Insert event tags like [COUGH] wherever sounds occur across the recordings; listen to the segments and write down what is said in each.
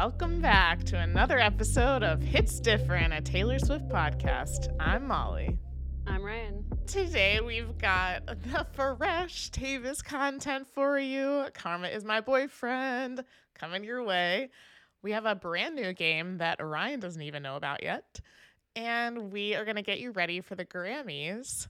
Welcome back to another episode of Hits Different, a Taylor Swift podcast. I'm Molly. I'm Ryan. Today we've got the fresh Tavis content for you. Karma is my boyfriend coming your way. We have a brand new game that Ryan doesn't even know about yet. And we are going to get you ready for the Grammys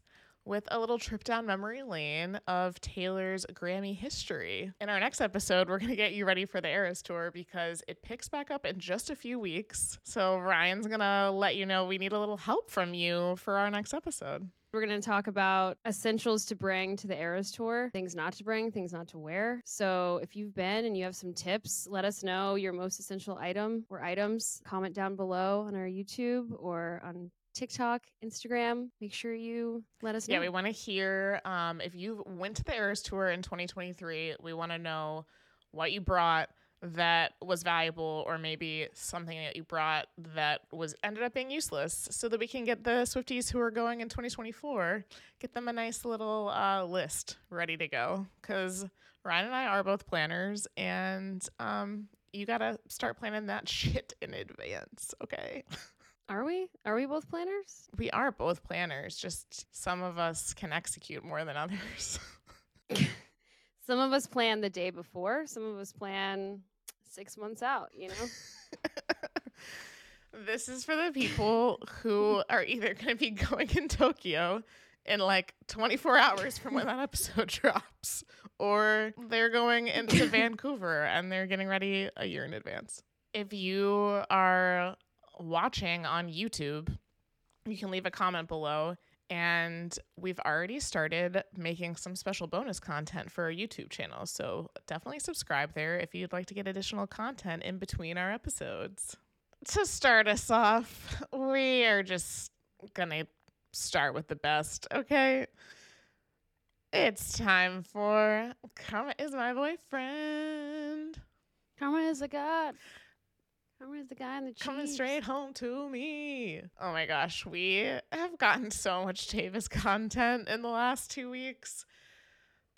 with a little trip down memory lane of Taylor's Grammy history. In our next episode, we're going to get you ready for the Eras Tour because it picks back up in just a few weeks. So Ryan's going to let you know we need a little help from you for our next episode. We're going to talk about essentials to bring to the Eras Tour, things not to bring, things not to wear. So if you've been and you have some tips, let us know your most essential item or items. Comment down below on our YouTube or on TikTok, Instagram. Make sure you let us know. Yeah, we want to hear um, if you went to the Eras Tour in 2023. We want to know what you brought that was valuable, or maybe something that you brought that was ended up being useless, so that we can get the Swifties who are going in 2024 get them a nice little uh, list ready to go. Because Ryan and I are both planners, and um, you gotta start planning that [LAUGHS] shit in advance. Okay. [LAUGHS] Are we? Are we both planners? We are both planners, just some of us can execute more than others. [LAUGHS] some of us plan the day before, some of us plan six months out, you know? [LAUGHS] this is for the people who are either going to be going in Tokyo in like 24 hours from when that episode [LAUGHS] drops, or they're going into Vancouver and they're getting ready a year in advance. If you are watching on YouTube, you can leave a comment below. And we've already started making some special bonus content for our YouTube channel. So definitely subscribe there if you'd like to get additional content in between our episodes. To start us off, we are just going to start with the best, okay? It's time for Karma is my boyfriend. Karma is a god. Where's the guy in the Chiefs? Coming straight home to me. Oh my gosh, we have gotten so much Tavis content in the last two weeks.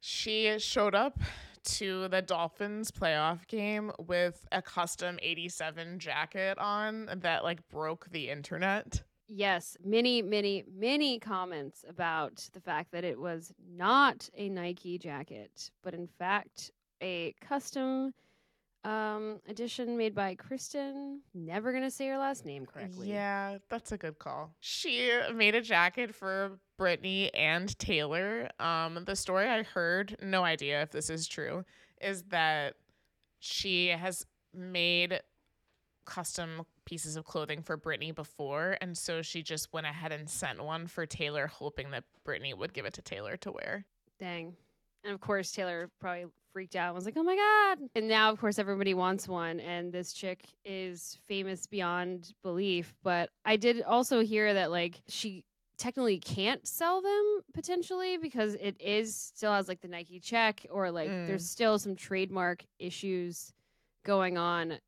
She showed up to the Dolphins playoff game with a custom 87 jacket on that like broke the internet. Yes, many, many, many comments about the fact that it was not a Nike jacket, but in fact a custom um, edition made by Kristin. Never gonna say her last name correctly. Yeah, that's a good call. She made a jacket for Brittany and Taylor. Um, the story I heard, no idea if this is true, is that she has made custom pieces of clothing for Brittany before, and so she just went ahead and sent one for Taylor, hoping that Brittany would give it to Taylor to wear. Dang. And of course, Taylor probably freaked out and was like, oh my God. And now, of course, everybody wants one. And this chick is famous beyond belief. But I did also hear that, like, she technically can't sell them potentially because it is still has like the Nike check or like mm. there's still some trademark issues going on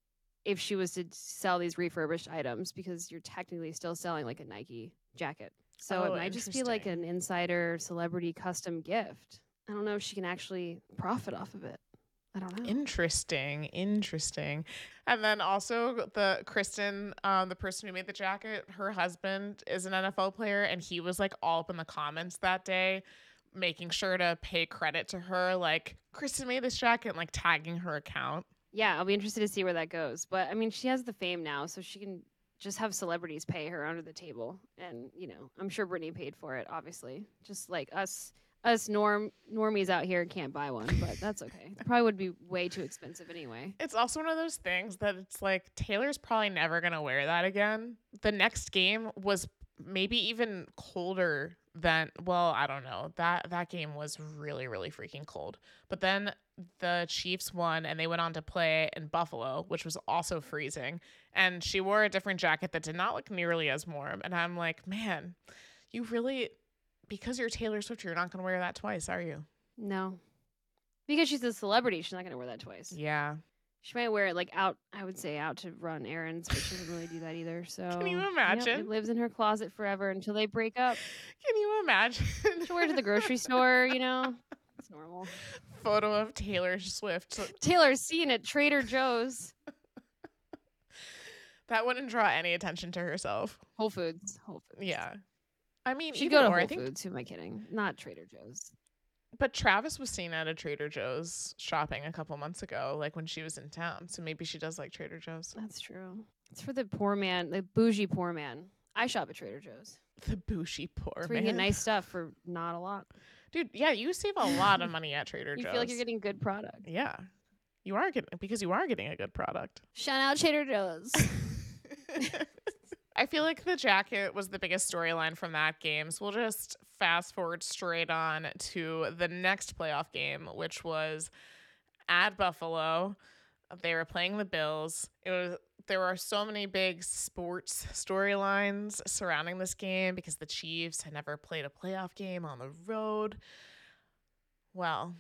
if she was to sell these refurbished items because you're technically still selling like a Nike jacket. So oh, it might just be like an insider celebrity custom gift. I don't know if she can actually profit off of it. I don't know. Interesting, interesting. And then also the Kristin, um, the person who made the jacket, her husband is an NFL player, and he was like all up in the comments that day, making sure to pay credit to her, like Kristin made this jacket, and, like tagging her account. Yeah, I'll be interested to see where that goes. But I mean, she has the fame now, so she can just have celebrities pay her under the table, and you know, I'm sure Brittany paid for it, obviously, just like us us norm normies out here can't buy one, but that's okay. It [LAUGHS] probably would be way too expensive anyway. It's also one of those things that it's like Taylor's probably never gonna wear that again. The next game was maybe even colder than well, I don't know. That that game was really, really freaking cold. But then the Chiefs won and they went on to play in Buffalo, which was also freezing. And she wore a different jacket that did not look nearly as warm. And I'm like, man, you really because you're Taylor Swift, you're not going to wear that twice, are you? No. Because she's a celebrity, she's not going to wear that twice. Yeah. She might wear it like out, I would say out to run errands, but she doesn't really do that either. [LAUGHS] So Can you imagine? You know, it lives in her closet forever until they break up. Can you imagine? She'll wear it to the grocery store, you know? [LAUGHS] It's normal. Photo of Taylor Swift. Taylor seen at Trader Joe's. [LAUGHS] That wouldn't draw any attention to herself. Whole Foods. Whole Foods. Yeah. I mean, even go to more, Whole think, Foods. Who am I kidding? Not Trader Joe's. but Travis was seen at a Trader Joe's shopping a couple months ago, like when she was in town. So maybe she does like Trader Joe's. That's true. It's for the poor man, the bougie poor man. I shop at Trader Joe's. The bougie poor It's where you get nice stuff for not a lot. Dude, yeah, you save a lot of money at Trader You Joe's. [LAUGHS] You feel like you're getting good product. Yeah. You are getting because you are getting a good product. Shout out Trader Joe's. [LAUGHS] [LAUGHS] I feel like the jacket was the biggest storyline from that game. So we'll just fast forward straight on to the next playoff game, which was at Buffalo. They were playing the Bills. It was there were so many big sports storylines surrounding this game because the Chiefs had never played a playoff game on the road. Well,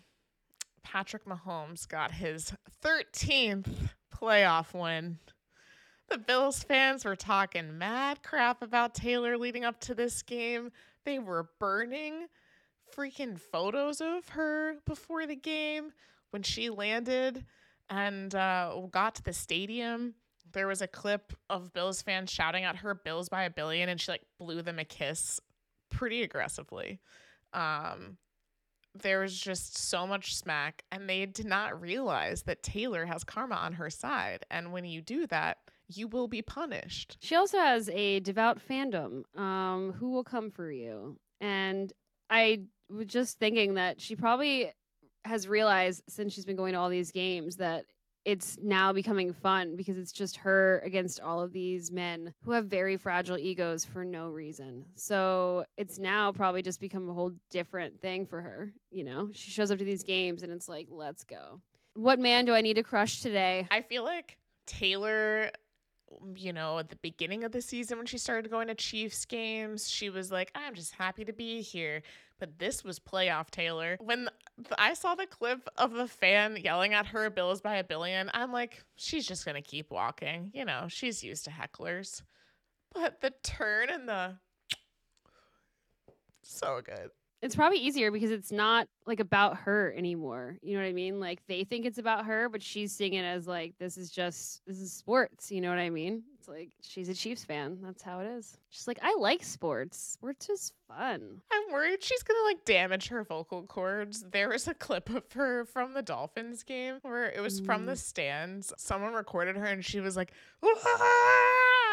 Patrick Mahomes got his 13th playoff win. The Bills fans were talking mad crap about Taylor leading up to this game. They were burning freaking photos of her before the game when she landed and uh, got to the stadium. There was a clip of Bills fans shouting at her "Bills by a billion," and she like blew them a kiss pretty aggressively. Um, there was just so much smack, and they did not realize that Taylor has karma on her side, and when you do that, you will be punished. She also has a devout fandom. Um, who will come for you? And I was just thinking that she probably has realized since she's been going to all these games that it's now becoming fun because it's just her against all of these men who have very fragile egos for no reason. So it's now probably just become a whole different thing for her. You know, she shows up to these games and it's like, let's go. What man do I need to crush today? I feel like Taylor, you know, at the beginning of the season when she started going to Chiefs games, she was like, I'm just happy to be here. But this was playoff Taylor. When I saw the clip of the fan yelling at her Bills by a billion, I'm like, she's just going to keep walking. You know, she's used to hecklers. But the turn and the. So good. It's probably easier because it's not like about her anymore. You know what I mean? Like they think it's about her, but she's seeing it as like this is just this is sports. You know what I mean? It's like she's a Chiefs fan. That's how it is. She's like, I like sports. Sports is fun. I'm worried she's gonna like damage her vocal cords. There was a clip of her from the Dolphins game where it was from the Mm. stands. Someone recorded her and she was like,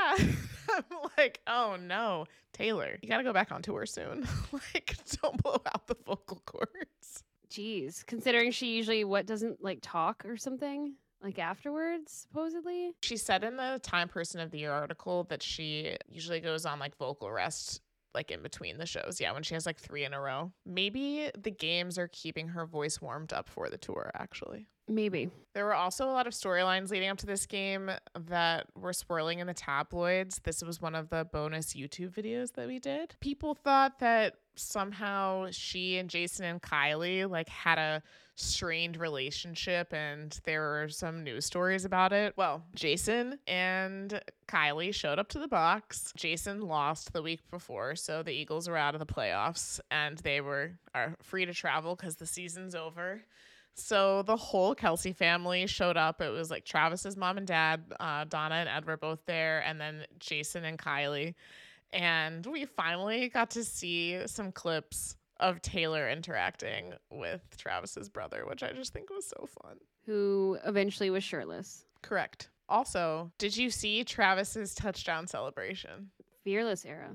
"Ah!" [LAUGHS] I'm like, oh no, Taylor, you gotta go back on tour soon. [LAUGHS] like, don't blow out the vocal cords. Jeez, considering she usually what doesn't like talk or something like afterwards, supposedly. She said in the Time Person of the Year article that she usually goes on like vocal rest like in between the shows. Yeah, when she has like three in a row. Maybe the games are keeping her voice warmed up for the tour, actually. Maybe. There were also a lot of storylines leading up to this game that were swirling in the tabloids. This was one of the bonus YouTube videos that we did. People thought that somehow she and Jason and Kylie like had a strained relationship and there were some news stories about it. Well, Jason and Kylie showed up to the box. Jason lost the week before, so the Eagles were out of the playoffs and they were are free to travel cuz the season's over. So the whole Kelce family showed up. It was like Travis's mom and dad, uh, Donna and Ed were both there, and then Jason and Kylie. And we finally got to see some clips of Taylor interacting with Travis's brother, which I just think was so fun. Who eventually was shirtless. Correct. Also, did you see Travis's touchdown celebration? Fearless era.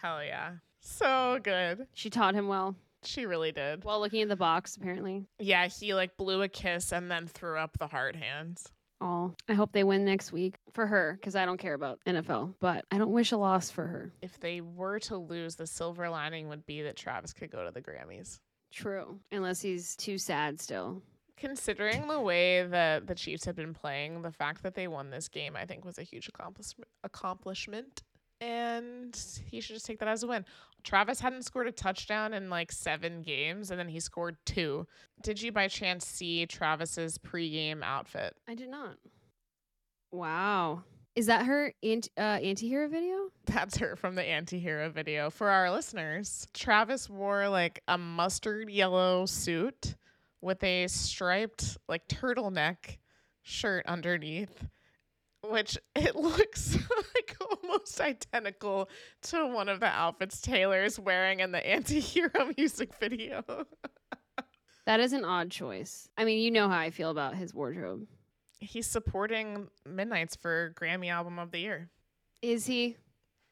Hell yeah. So good. She taught him well She really did. while looking at the box, apparently. Yeah, he like blew a kiss and then threw up the heart hands. Oh, I hope they win next week for her because I don't care about NFL, but I don't wish a loss for her. if they were to lose, the silver lining would be that Travis could go to the Grammys. True. Unless he's too sad still. Considering the way that the Chiefs had been playing, the fact that they won this game, I think, was a huge accomplishment. Accomplishment, and he should just take that as a win. Travis hadn't scored a touchdown in like seven games, and then he scored two. Did you by chance see Travis's pregame outfit? I did not. Wow. Is that her ant- uh, anti-hero video? [LAUGHS] That's her from the anti-hero video. For our listeners, Travis wore like a mustard yellow suit with a striped like turtleneck shirt underneath which it [LAUGHS] looks [LAUGHS] like almost identical to one of the outfits Taylor is wearing in the anti-hero [LAUGHS] music video. That is an odd choice. I mean, you know how I feel about his wardrobe. He's supporting Midnights for Grammy Album of the Year. Is he?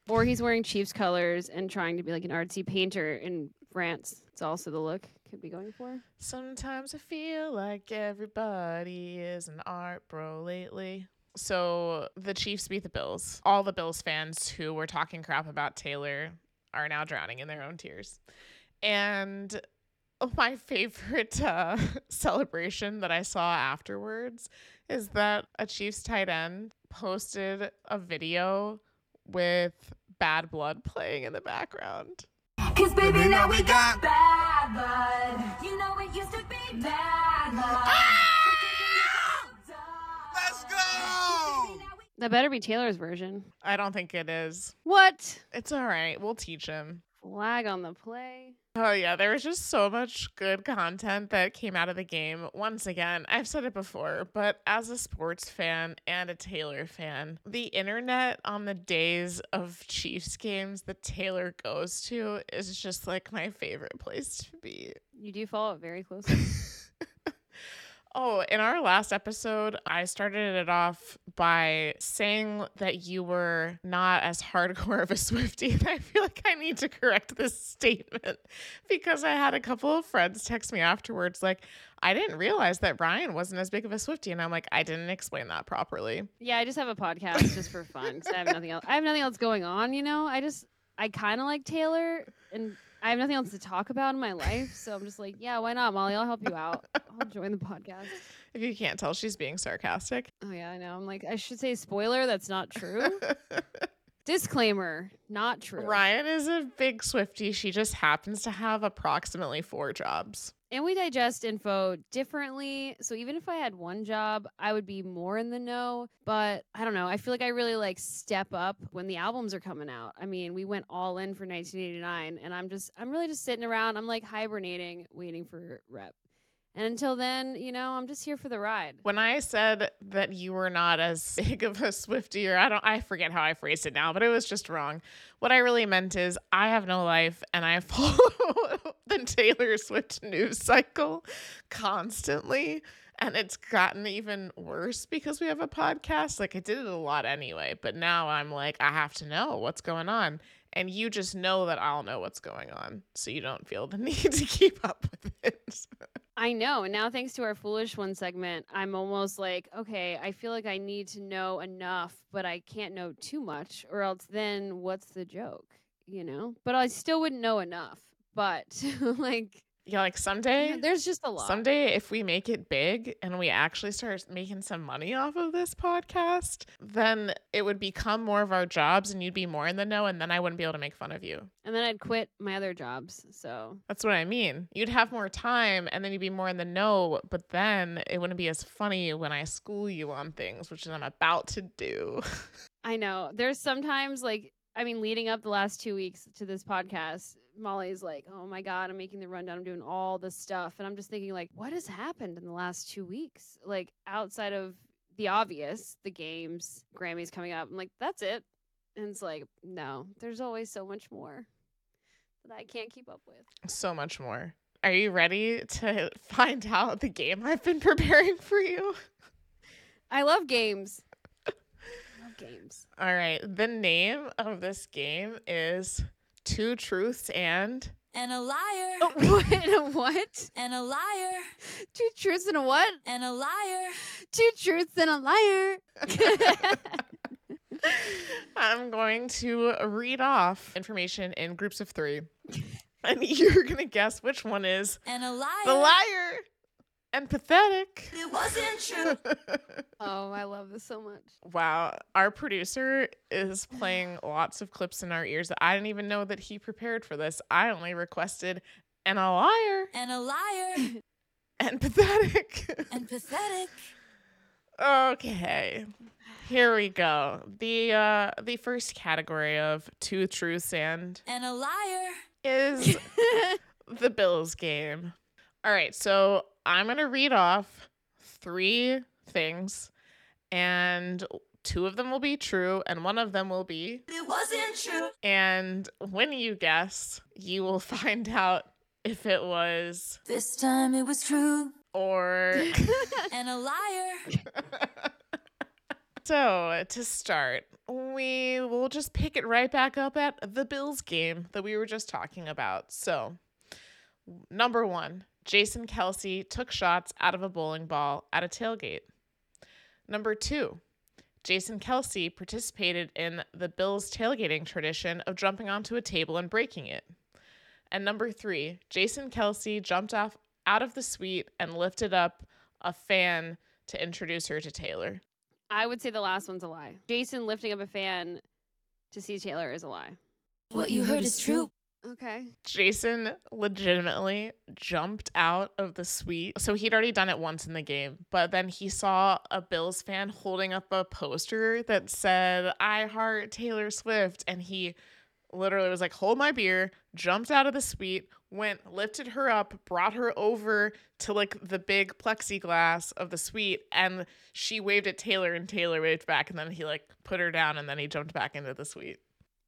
Or he's wearing Chiefs colors and trying to be like an artsy painter in France. It's also the look could be going for. Sometimes I feel like everybody is an art bro lately. So the Chiefs beat the Bills. All the Bills fans who were talking crap about Taylor are now drowning in their own tears. And [LAUGHS] my favorite uh, [LAUGHS] celebration that I saw afterwards is that a Chiefs tight end posted a video with Bad Blood playing in the background. Cause baby, now we got bad blood. You know it used to be bad blood. Let's That better be Taylor's version. I don't think it is. What? It's all right. We'll teach him. Flag on the play. Oh yeah, there was just so much good content that came out of the game. Once again, I've said it before, but as a sports fan and a Taylor fan, the internet on the days of Chiefs games that Taylor goes to is just like my favorite place to be. You do follow it very closely. [LAUGHS] Oh, in our last episode, I started it off by saying that you were not as hardcore of a [LAUGHS] Swiftie. And I feel like I need to correct this statement because I had a couple of friends text me afterwards, like, I didn't realize that Ryan wasn't as big of a Swiftie. And I'm like, I didn't explain that properly. yeah, I just have a podcast just for fun I have nothing else. I have nothing else going on. You know, I just I kind of like Taylor and. I have nothing else to talk about in my life, so I'm just like, yeah, why not, Molly? I'll help you out. I'll join the podcast. [LAUGHS] If you can't tell, she's being sarcastic. Oh yeah, I know. I'm like, I should say spoiler. That's not true. [LAUGHS] Disclaimer, not true. Ryan is a big Swiftie. She just happens to have approximately four jobs. And we digest info differently. So even if I had one job, I would be more in the know. But I don't know. I feel like I really like step up when the albums are coming out. I mean, we went all in for 1989, and I'm just, I'm really just sitting around. I'm like hibernating, waiting for rep. And until then, you know, I'm just here for the ride. When I said that you were not as [LAUGHS] big of a Swiftie, or I don't, I forget how I phrased it now, but it was just wrong. What I really meant is I have no life and I [LAUGHS] follow the Taylor Swift news cycle constantly. And it's gotten even worse because we have a podcast. Like I did it a lot anyway, but now I'm like, I have to know what's going on. And you just know that I'll know what's going on. So you don't feel the [LAUGHS] need to keep up with it. I know. And now, thanks to our Foolish One segment, I'm almost like, okay, I feel like I need to know enough, but I can't know too much, or else then what's the joke, you know? But I still wouldn't know enough. But [LAUGHS] like, Yeah, like someday. yeah, there's just a lot. Someday, if we make it big and we actually start making some money off of this podcast, then it would become more of our jobs and you'd be more in the know, and then I wouldn't be able to make fun of you. And then I'd quit my other jobs. So That's what I mean. You'd have more time and then you'd be more in the know, but then it wouldn't be as funny when I school you on things, which I'm about to do. [LAUGHS] I know there's sometimes like, I mean, leading up the last two weeks to this podcast, Molly's like, oh my God, I'm making the rundown. I'm doing all this stuff. And I'm just thinking, like, what has happened in the last two weeks? Like, outside of the obvious, the games, Grammys coming up. I'm like, that's it. And it's like, no, there's always so much more that I can't keep up with. so much more. Are you ready to [LAUGHS] find out the game I've been preparing for you? I love games. Games. All right. The name of this game is Two Truths and And a liar. [LAUGHS] what? what? And a liar. Two truths and a what? And a liar. Two truths and a liar. [LAUGHS] I'm going to read off information in groups of three. [LAUGHS] And you're going to guess which one is And a liar. the liar and pathetic. It wasn't true. [LAUGHS] oh, I love this so much. wow. Our producer is playing [SIGHS] lots of clips in our ears that I didn't even know that he prepared for this. I only requested and a liar and a liar. [LAUGHS] and pathetic. And [LAUGHS] pathetic. Okay. Here we go. The uh the first category of two truths and And a liar. is the Bills game. All right, so I'm going to read off three things and Two of them will be true, and one of them will be. It wasn't true. And when you guess, you will [LAUGHS] find out if it was This time it was true. or. [LAUGHS] And a liar. [LAUGHS] so, to start, we will just pick it right back up at the Bills game that we were just talking about. So, number one, Jason Kelce took shots out of a bowling ball at a tailgate. Number two, Jason Kelce participated in the Bills tailgating tradition of jumping onto a table and breaking it. And number three, Jason Kelce jumped off out of the suite and lifted up a fan to introduce her to Taylor. I would say the last one's a lie. Jason lifting up a fan to see Taylor is a lie. What you heard is true. Okay. Jason legitimately jumped out of the suite. So he'd already done it once in the game, but then he saw a Bills fan holding up a poster that said, I heart Taylor Swift. And he literally was like, Hold my beer, jumped out of the suite, went, lifted her up, brought her over to like the big plexiglass of the suite, and she waved at Taylor, and Taylor waved back. And then he like put her down, and then he jumped back into the suite.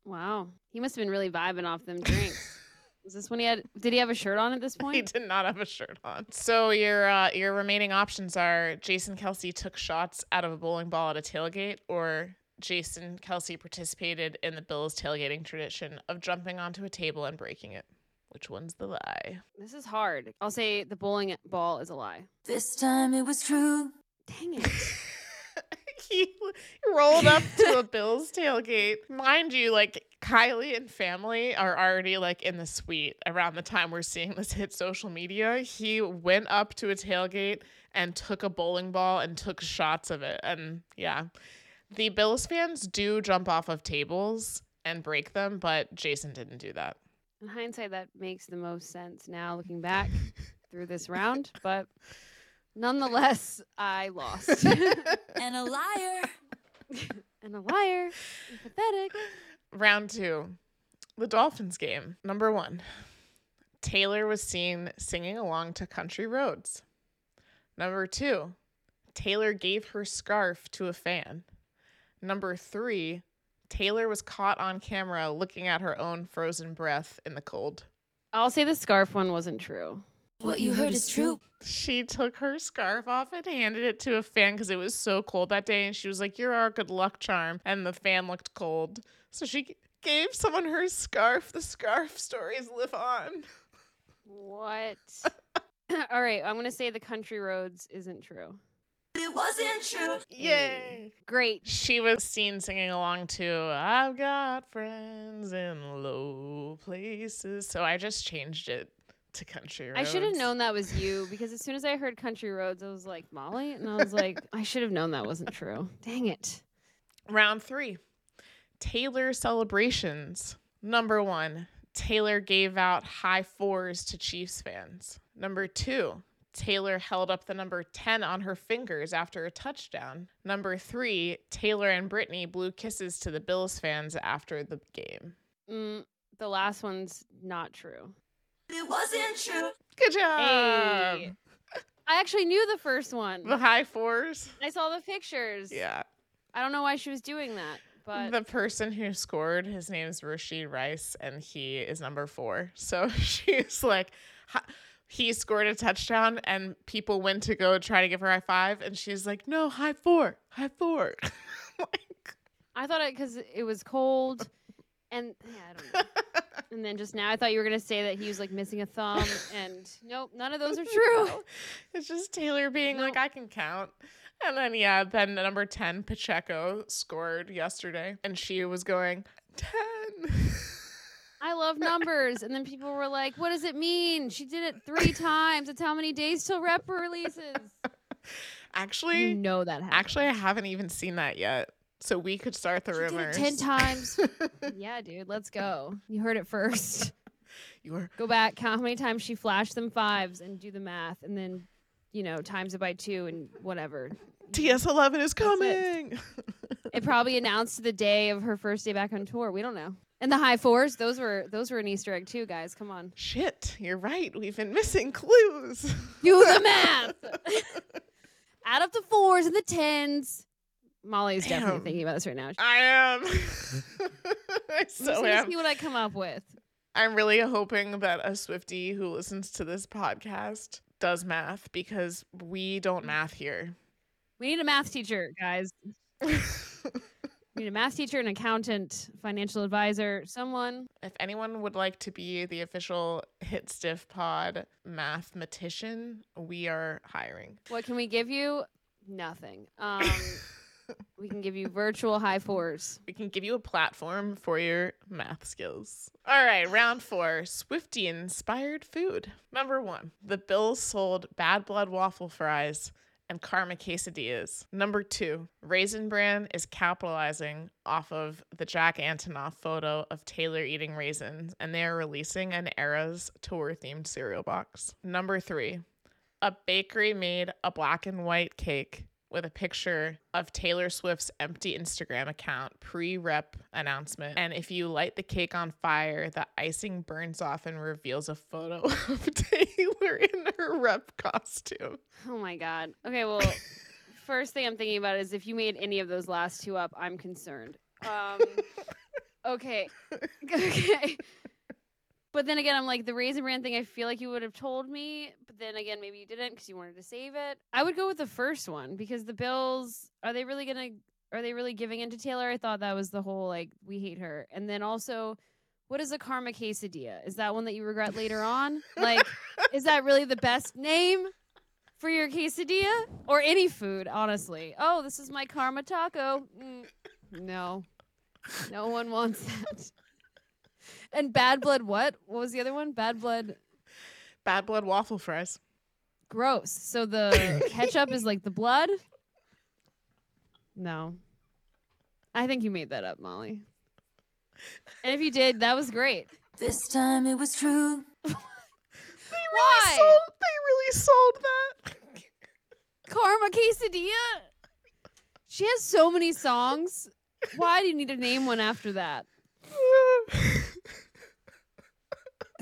Wow. He must have been really vibing off them drinks. [LAUGHS] Was this when he had did he have a shirt on at this [LAUGHS] point? He did not have a shirt on. So your uh, your remaining options are Jason Kelce took shots out of a bowling ball at a tailgate, or Jason Kelce participated in the Bills tailgating tradition of jumping onto a table and breaking it. Which one's the lie? This is hard. I'll say the bowling ball is a lie. This time it was true. Dang it. [LAUGHS] [LAUGHS] he rolled up to a Bills tailgate. Mind you, like Kylie and family are already like in the suite around the time we're seeing this hit social media. He went up to a tailgate and took a bowling ball and took shots of it. And yeah, the Bills fans do jump off of tables and break them, but Jason didn't do that. In hindsight, that makes the most sense now looking back through this round, but nonetheless, I lost. [LAUGHS] And a liar. [LAUGHS] and a liar. and Pathetic. Round two, the Dolphins game. Number one, Taylor was seen singing along to Country Roads. Number two, Taylor gave her scarf to a fan. Number three, Taylor was caught on camera looking at her own frozen breath in the cold. I'll say the scarf one wasn't true. What you heard is true. She took her scarf off and handed it to a fan because it was so cold that day. And she was like, You're our good luck charm. And the fan looked cold. So she gave someone her scarf. The scarf stories live on. What? [LAUGHS] All right, I'm going to say the country roads isn't true. It wasn't true. Yay. Great. She was seen singing along to I've got friends in low places. So I just changed it to country roads. I should have known that was you because as soon as I heard country roads, I was like, Molly? And I was like, I should have known that wasn't true. [LAUGHS] Dang it. Round three Taylor celebrations. Number one, Taylor gave out high fours to Chiefs fans. Number two, Taylor held up the number 10 on her fingers after a touchdown. Number three, Taylor and Brittany blew kisses to the Bills fans after the game. Mm, the last one's not true. It wasn't true. Good job. Hey. I actually knew the first one. The high fours. I saw the pictures. Yeah. I don't know why she was doing that, but the person who scored, his name is Rashee Rice, and he is number four. So [LAUGHS] she's like, he scored a touchdown, and people went to go try to give her a high five, and she's like, no, high four, high four. [LAUGHS] like, I thought it because it was cold, and yeah, I don't know. [LAUGHS] and then just now, I thought you were gonna say that he was like missing a thumb, [LAUGHS] and nope, none of those are true. [LAUGHS] It's just Taylor being like, I can count. And then, yeah, then number 10, Pacheco scored yesterday, and she was going, 10. I love numbers, and then people were like, "What does it mean? She did it three times. That's how many days till rep releases." [LAUGHS] Actually, You know that happened. Actually, I haven't even seen that yet. So we could start the She did it rumors. ten times. [LAUGHS] yeah, dude, let's go. You heard it first. [LAUGHS] you were Go back, count how many times she flashed them fives, and do the math, and then, you know, times it by two and whatever. TS11 is That's it. coming. [LAUGHS] It probably announced the day of her first day back on tour. We don't know. And the high fours, those were those were an Easter egg too, guys. Come on, Shit, you're right. We've been missing clues. do the math. Add up the fours and the tens. Molly's definitely Damn. thinking about this right now. I am. [LAUGHS] I so am. see what I come up with. I'm really hoping that a Swiftie who listens to this podcast does math because we don't math here. We need a math teacher, guys. [LAUGHS] We need a math teacher, an accountant, financial advisor, someone. if anyone would like to be the official Hits Diff Pod mathematician, we are hiring. What can we give you? Nothing. Um, [LAUGHS] we can give you virtual high fours. We can give you a platform for your math skills. All right, round four Swiftie inspired food. Number one, the Bills sold Bad Blood waffle fries and Karma quesadillas. Number two, Raisin Bran is capitalizing off of the Jack Antonoff photo of Taylor eating raisins, and they are releasing an Eras tour themed cereal box. Number three, a bakery made a black and white cake with a picture of Taylor Swift's empty Instagram account pre rep announcement. And if you light the cake on fire, the icing burns off and reveals a photo [LAUGHS] of Taylor in her rep costume. Oh my god. Okay, well, [LAUGHS] first thing I'm thinking about is if you made any of those last two up, I'm concerned. Um, [LAUGHS] okay, okay. But then again, I'm like the raisin bran thing. I feel like you would have told me, but then again, maybe you didn't because you wanted to save it. I would go with the first one because the Bills are they really gonna are they really giving in to Taylor? I thought that was the whole like we hate her, and then also. What is a karma quesadilla? Is that one that you regret later on? [LAUGHS] Like, is that really the best name for your quesadilla or any food? Honestly. Oh, this is my karma taco. Mm, no, no one wants that. And bad blood. What? What was the other one? Bad blood. Bad blood waffle fries. Gross. So the [COUGHS] ketchup is like the blood. No. I think you made that up, Molly. And if you did, that was great. This time it was true. [LAUGHS] They really Why? sold, they really sold that. Karma quesadilla. She has so many songs. Why do you need to name one after that? [LAUGHS]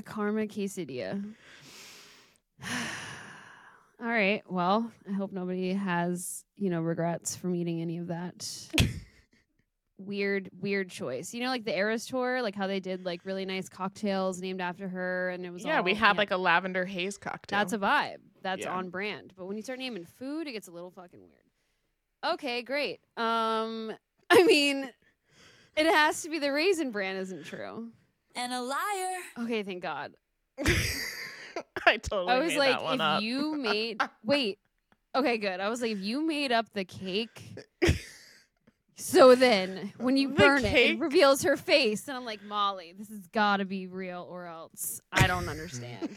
Karma quesadilla. [SIGHS] All right. Well, I hope nobody has, you know, regrets from eating any of that. [LAUGHS] weird, weird choice. You know, like the Eras tour, like how they did like really nice cocktails named after her, and it was all yeah, we all- had like a lavender haze cocktail. that's a vibe. That's Yeah. on brand. But when you start naming food, it gets a little fucking weird. Okay, great. Um, [LAUGHS] I mean, it has to be the raisin brand isn't true? And a liar. Okay, thank God. [LAUGHS] I totally I was made like, that one if up. you [LAUGHS] made wait, okay, good. I was like, if you made up the cake. So then, when you [LAUGHS] The burn it, it reveals her face, and I'm like, Molly, this has got to be real, or else I don't understand.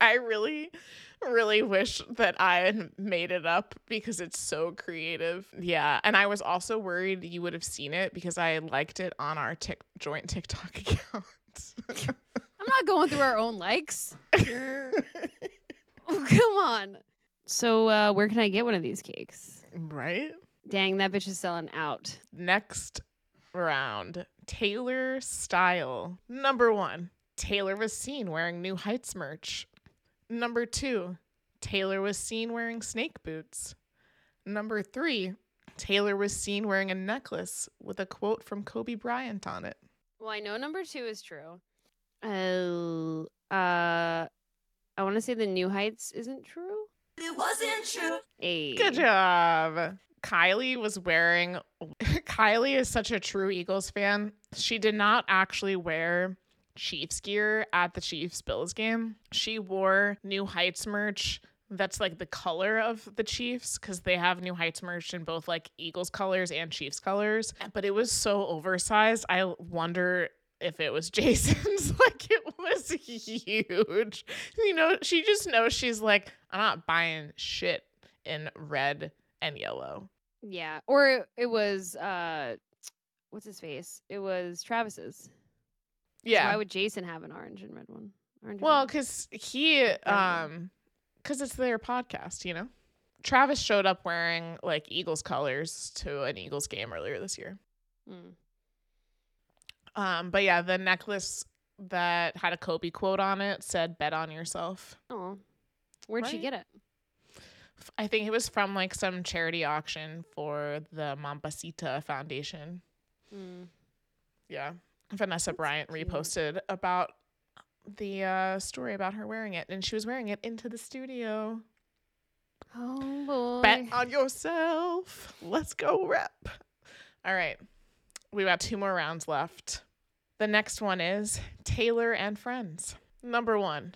I really, really wish that I had made it up because it's so creative. Yeah. And I was also worried you would have seen it because I liked it on our tic- joint TikTok account. [LAUGHS] I'm not going through our own likes. Oh, [LAUGHS] [LAUGHS] come on. So, uh, where can I get one of these cakes? right? Dang, that bitch is selling out. Next round Taylor style. Number one, Taylor was seen wearing New Heights merch. Number two, Taylor was seen wearing snake boots. Number three, Taylor was seen wearing a necklace with a quote from Kobe Bryant on it. Well, I know number two is true. Uh, uh, I want to say the New Heights isn't true. It wasn't true. Hey. Good job. Kylie was wearing. [LAUGHS] Kylie is such a true Eagles fan. She did not actually wear Chiefs gear at the Chiefs Bills game. She wore New Heights merch that's like the color of the Chiefs because they have New Heights merch in both like Eagles colors and Chiefs colors. But it was so oversized. I wonder if it was [LAUGHS] Jason's. [LAUGHS] like it was huge. You know, she just knows she's like, I'm not buying shit in red and yellow. Yeah. Or it, was uh, what's his face? It was Travis's. So Yeah. why would Jason have an orange and red one? Orange well, because he, um, because it's their podcast, you know. Travis showed up wearing like Eagles colors to an Eagles game earlier this year. Mm. Um, but yeah, the necklace that had a Kobe quote on it said "Bet on yourself." Oh, where'd she Right? get it? I think it was from like some charity auction for the Mambacita Foundation. Mm. Yeah. Vanessa Bryant cute. reposted about the uh, story about her wearing it, and she was wearing it into the studio. Oh boy. Bet on yourself. Let's go, rep. All right. We got two more rounds left. The next one is Taylor and Friends. Number one,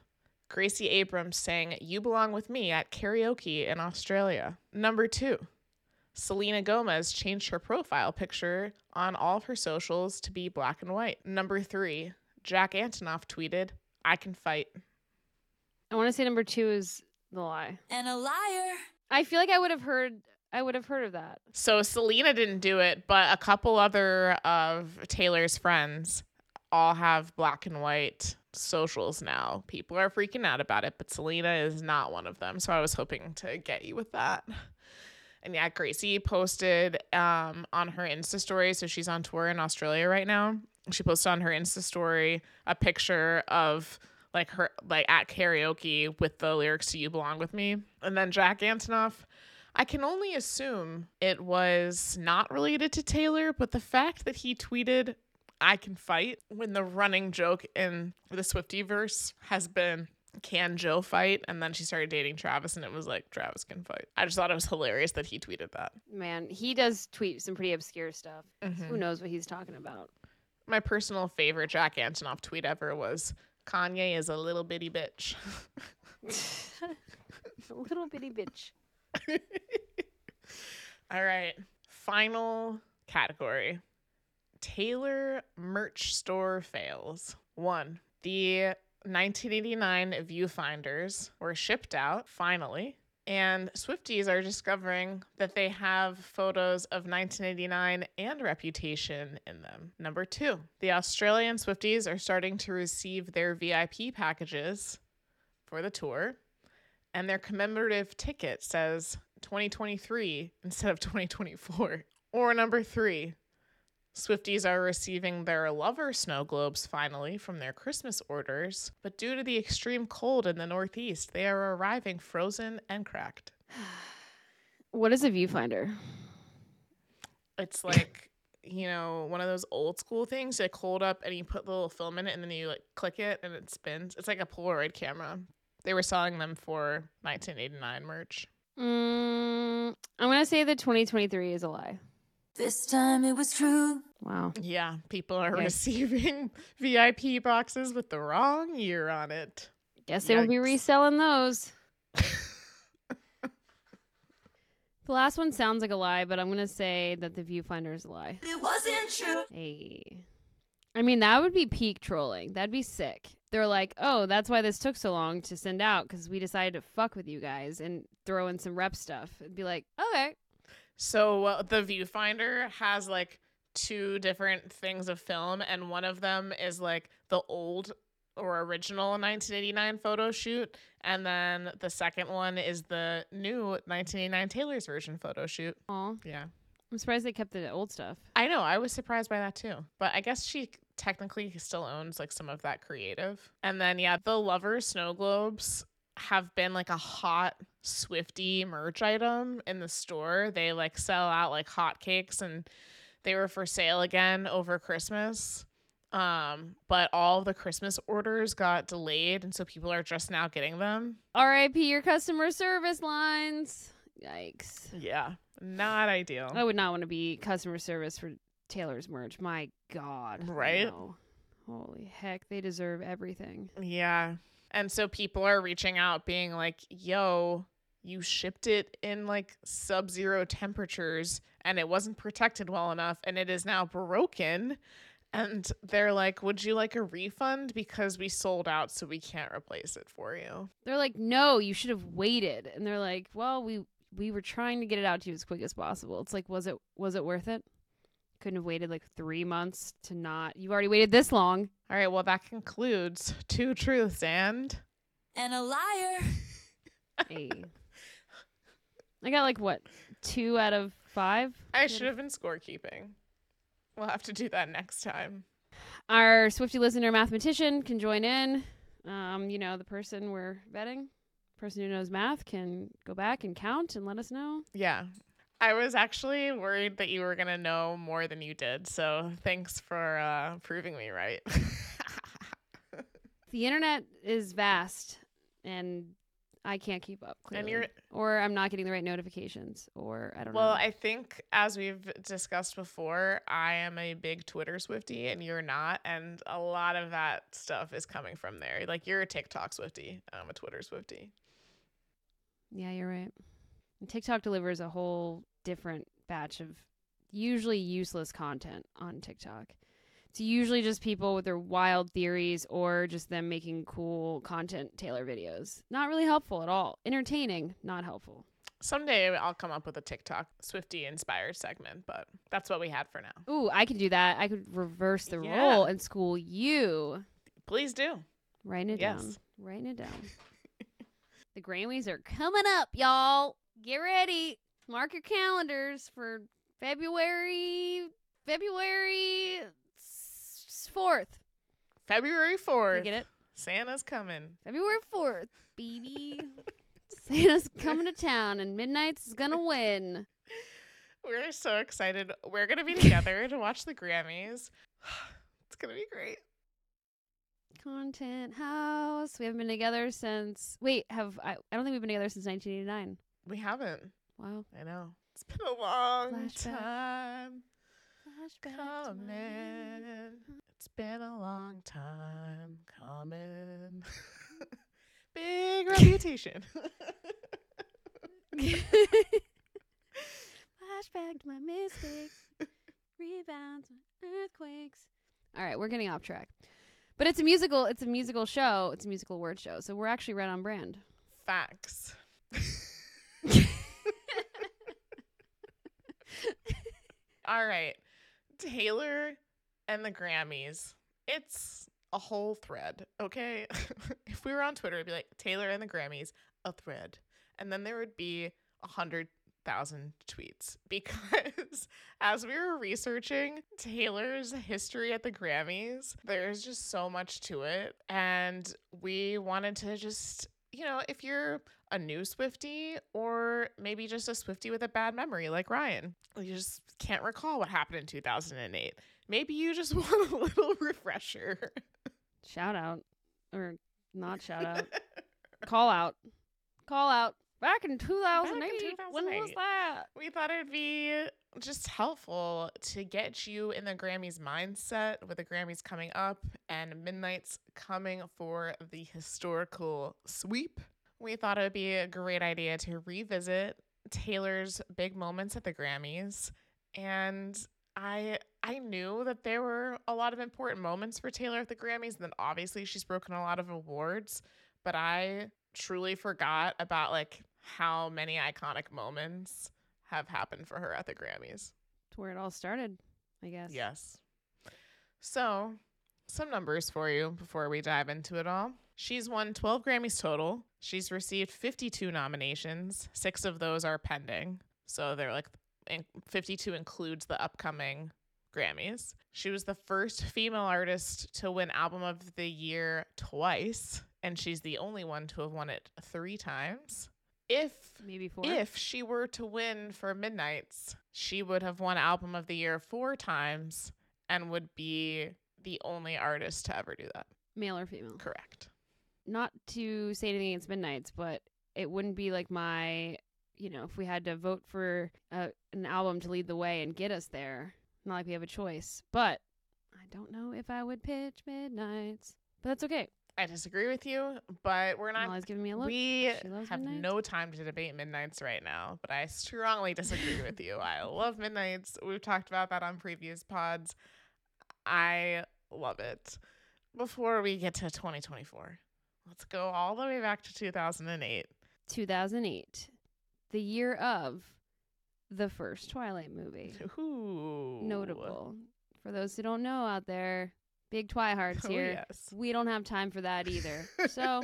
Gracie Abrams sang You Belong With Me at karaoke in Australia. Number two, Selena Gomez changed her profile picture on all of her socials to be black and white. Number three, Jack Antonoff tweeted, I can fight. I want to say number two is the lie. And a liar. I feel like I would have heard. I would have heard of that. So Selena didn't do it, but a couple other of Taylor's friends all have black and white socials now. People are freaking out about it, but Selena is not one of them. So I was hoping to get you with that. And yeah, Gracie posted um, on her Insta story. So she's on tour in Australia right now. She posted on her Insta story a picture of like her like at karaoke with the lyrics to You Belong With Me. And then Jack Antonoff I can only assume it was not related to Taylor, but the fact that he tweeted, I can fight, when the running joke in the Swiftie verse has been, can Joe fight? And then she started dating Travis, and it was like, Travis can fight. I just thought it was hilarious that he tweeted that. Man, he does tweet some pretty obscure stuff. Mhm. Who knows what he's talking about? My personal favorite Jack Antonoff tweet ever was, Kanye is a little bitty bitch. [LAUGHS] A little bitty bitch. [LAUGHS] All right. Final category Taylor merch store fails. One, the 1989 viewfinders were shipped out finally. And Swifties are discovering that they have photos of 1989 and Reputation in them. Number two, the Australian Swifties are starting to receive their VIP packages for the tour and their commemorative ticket says 2023 instead of 2024. Or number three, Swifties are receiving their lover snow globes finally from their Christmas orders, but due to the extreme cold in the Northeast, they are arriving frozen and cracked. [SIGHS] What is a viewfinder? It's like, you know, one of those old school things. Like hold up and you put the little film in it and then you like click it and it spins. It's like a Polaroid camera. They were selling them for 1989 merch. Mm, I'm gonna say that 2023 is a lie. This time it was true. Wow. Yeah, people are Okay. receiving [LAUGHS] VIP boxes with the wrong year on it. Guess they will be reselling those. [LAUGHS] the last one sounds like a lie, but I'm gonna say that the viewfinder is a lie. It wasn't true. Hey. I mean, that would be peak trolling. That'd be sick. They're like, oh, that's why this took so long to send out because we decided to fuck with you guys and throw in some rep stuff. It'd be like, okay. So uh, the viewfinder has like two different things of film, and one of them is like the old or original 1989 photo shoot, and then the second one is the new 1989 Taylor's version photo shoot. Aw. Yeah. I'm surprised they kept the old stuff. I know. I was surprised by that too. But I guess she technically still owns like some of that creative. And then, yeah, the Lover Snow Globes have been like a hot Swiftie merch item in the store. They like sell out like hotcakes and they were for sale again over Christmas. Um, but all the Christmas orders got delayed and so people are just now getting them. RIP your customer service lines. Yikes. Yeah. Not ideal. I would not want to be customer service for Taylor's merch. My God. Right? Holy heck, they deserve everything. Yeah. And so people are reaching out being like, yo, you shipped it in like sub zero temperatures and it wasn't protected well enough and it is now broken. And they're like, would you like a refund? Because we sold out, so we can't replace it for you. They're like, no, you should have waited. And they're like, well, we we were trying to get it out to you as quick as possible. It's like, was it was it worth it? Couldn't have waited like three months to not. you've already waited this long. All right, well, that concludes two truths and And a liar. [LAUGHS] Hey. I got like what two out of five. I should have been scorekeeping. We'll have to do that next time. Our Swiftie listener mathematician can join in. Um, you know, the person we're vetting person who knows math can go back and count and let us know. Yeah. I was actually worried that you were going to know more than you did. So thanks for uh, proving me right. [LAUGHS] The internet is vast and I can't keep up. and you're, or I'm not getting the right notifications, or I don't well, know. Well, I think as we've discussed before, I am a big Twitter Swiftie and you're not. And a lot of that stuff is coming from there. Like you're a TikTok Swiftie. I'm a Twitter Swiftie. yeah, you're right. And TikTok delivers a whole different batch of usually useless content on TikTok. It's usually just people with their wild theories or just them making cool content Taylor videos. Not really helpful at all. Entertaining, not helpful. Someday I'll come up with a TikTok Swiftie inspired segment, but that's what we had for now. Ooh, I could do that. I could reverse the Yeah. role and school you. Please do. Writing it down. Yes. Writing it down. [LAUGHS] the Grammys are coming up, y'all. Get ready. Mark your calendars for February February fourth. February You 4th. get it? Santa's coming. February fourth, baby. [LAUGHS] Santa's coming to town and Midnights gonna win. We're so excited. We're going to be together to watch the Grammys. [SIGHS] It's going to be great. Content House. We haven't been together since wait, have I I don't think we've been together since nineteen eighty nine. We haven't. Wow. I know. It's been a long Flashback. time My coming. It's been a long time coming. [LAUGHS] Big reputation. [LAUGHS] Flashback to my mistakes, rebounds, earthquakes. All right, we're getting off track. But it's a musical, it's a musical show, it's a musical word show. So we're actually right on brand. Facts. [LAUGHS] All right. Taylor and the Grammys. It's a whole thread, okay? [LAUGHS] if we were on Twitter, it'd be like Taylor and the Grammys, a thread. And then there would be a hundred thousand tweets [LAUGHS] because as we were researching Taylor's history at the Grammys, there's just so much to it. And we wanted to just, you know, if you're a new Swiftie or maybe just a Swiftie with a bad memory like Ryan, you just can't recall what happened in 2008. Maybe you just [LAUGHS] want a little refresher. Shout out. Or not shout out. [LAUGHS] Call out. Call out. Back in 2008. When was that? we thought it'd be just helpful to get you in the Grammys mindset with the Grammys coming up and Midnights coming for the historical sweep. We thought it would be a great idea to revisit Taylor's big moments at the Grammys and I I knew that there were a lot of important moments for Taylor at the Grammys and then obviously she's broken a lot of awards, but I truly forgot about like how many iconic moments have happened for her at the Grammys. It's where it all started, I guess. Yes. So, some numbers for you before we dive into it all. She's won 12 Grammys total. She's received 52 nominations. Six of those are pending. So they're like, in- 52 includes the upcoming Grammys. She was the first female artist to win Album of the Year twice, and she's the only one to have won it three times. If Maybe four. if she were to win for Midnights, she would have won Album of the Year four times and would be the only artist to ever do that. Male or female. Correct. Not to say anything against Midnights, but it wouldn't be like my, you know, if we had to vote for a, an album to lead the way and get us there, not like we have a choice. But I don't know if I would pitch Midnights. But that's okay. I disagree with you, but we're not. Molly's giving me a look. We have Midnights. no time to debate Midnights right now, but I strongly disagree with you. I [LAUGHS] love Midnights. We've talked about that on previous pods. I love it. Before we get to 2024, let's go all the way back to 2008. 2008, the year of the first Twilight movie. Ooh. Notable. For those who don't know out there, big Twihards Oh, here. yes. We don't have time for that either. [LAUGHS] so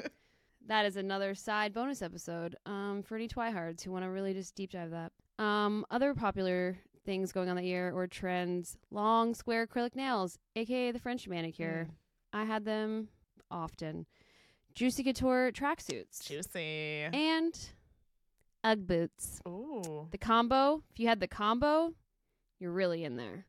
that is another side bonus episode um, for any Twihards who want to really just deep dive that. Um, other popular things going on that year or trends: long square acrylic nails, aka the French manicure. I had them often. Juicy Couture tracksuits Juicy. and UGG boots. Ooh. The combo, if you had the combo, you're really in there.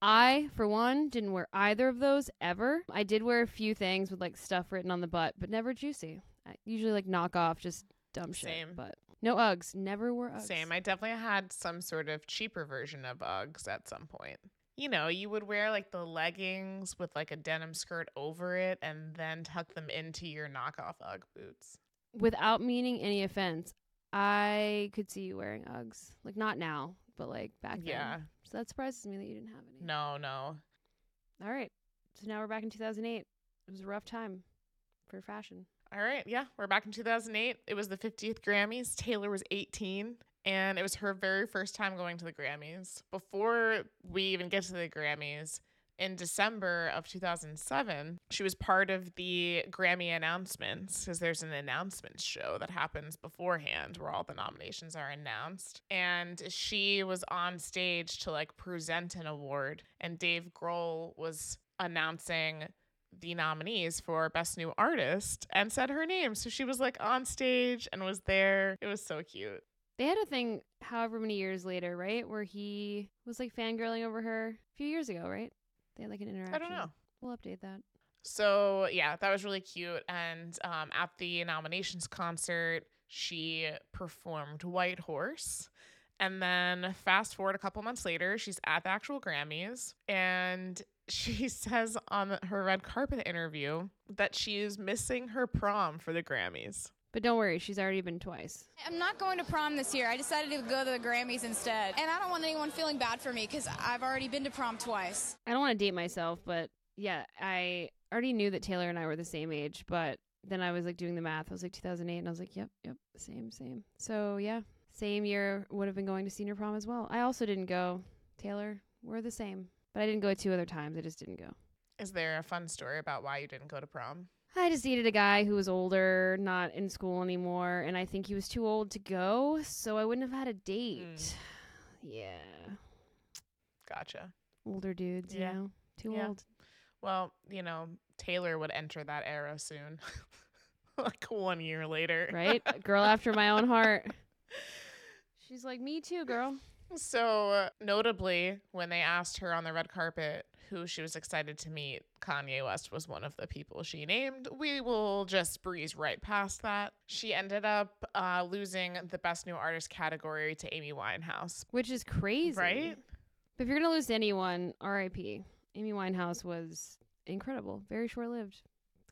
I, for one, didn't wear either of those ever. I did wear a few things with like stuff written on the butt, but never juicy. I usually like knock off just dumb shit. Same. But no Uggs. Never wore Uggs. Same. I definitely had some sort of cheaper version of Uggs at some point. You know, you would wear like the leggings with like a denim skirt over it and then tuck them into your knockoff Ugg boots. Without meaning any offense, I could see you wearing Uggs. Like not now, but like back then. Yeah. So that surprises me that you didn't have any. No, no. All right. So now we're back in 2008. It was a rough time for fashion. All right. Yeah. We're back in 2008. It was the 50th Grammys. Taylor was 18. And it was her very first time going to the Grammys. Before we even get to the Grammys, in December of 2007, she was part of the Grammy announcements because there's an announcements show that happens beforehand where all the nominations are announced. And she was on stage to like present an award, and Dave Grohl was announcing the nominees for Best New Artist and said her name. So she was like on stage and was there. It was so cute. They had a thing however many years later, right? Where he was like fangirling over her a few years ago, right? They had like an interaction. I don't know. We'll update that. So yeah, that was really cute. And um, at the nominations concert, she performed White Horse. And then fast forward a couple months later, she's at the actual Grammys and [LAUGHS] she says on her red carpet interview that she is missing her prom for the Grammys. But don't worry, she's already been twice. I'm not going to prom this year. I decided to go to the Grammys instead. And I don't want anyone feeling bad for me because I've already been to prom twice. I don't want to date myself, but yeah, I already knew that Taylor and I were the same age, but then I was like doing the math. I was like 2008 and I was like, yep, yep, same, same. So yeah, same year would have been going to senior prom as well. I also didn't go. Taylor, we're the same. But I didn't go two other times. I just didn't go. Is there a fun story about why you didn't go to prom? I just dated a guy who was older, not in school anymore, and I think he was too old to go, so I wouldn't have had a date. Hmm. Yeah. Gotcha. Older dudes, Yeah. you know, too Yeah. old. Well, you know, Taylor would enter that era soon. [LAUGHS] like one year later. Right? A girl after my own heart. [LAUGHS] She's like, me too, girl. So, uh, notably, when they asked her on the red carpet who she was excited to meet, Kanye West was one of the people she named. We will just breeze right past that. She ended up uh, losing the Best New Artist category to Amy Winehouse. Which is crazy. Right? But if you're going to lose to anyone, RIP. Amy Winehouse was incredible, very short lived.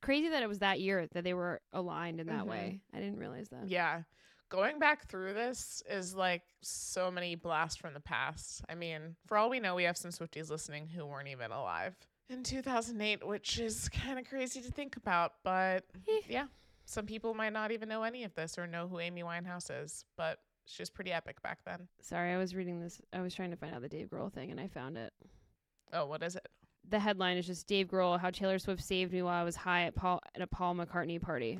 Crazy that it was that year that they were aligned in that Mhm. way. I didn't realize that. Yeah. Going back through this is like so many blasts from the past. I mean, for all we know, we have some Swifties listening who weren't even alive in 2008, which is kind of crazy to think about. But Eh. yeah, some people might not even know any of this or know who Amy Winehouse is, but she was pretty epic back then. Sorry, I was reading this. I was trying to find out the Dave Grohl thing and I found it. Oh, what is it? The headline is just Dave Grohl, how Taylor Swift saved me while I was high at Paul at a Paul McCartney party.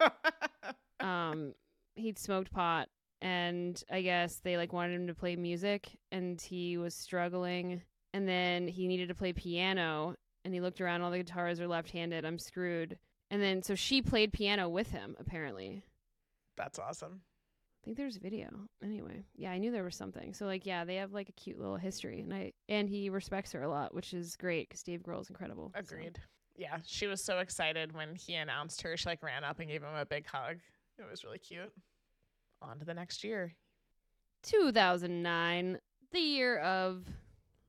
[LAUGHS] um he'd smoked pot and I guess they like wanted him to play music and he was struggling and then he needed to play piano and he looked around all the guitars are left-handed. I'm screwed. And then so she played piano with him apparently. That's awesome. I think there's video. Anyway, yeah, I knew there was something. So like, yeah, they have like a cute little history, and I and he respects her a lot, which is great because Dave Grohl is incredible. so. Agreed. Yeah, she was so excited when he announced her. She like ran up and gave him a big hug. It was really cute. On to the next year. 2009, the year of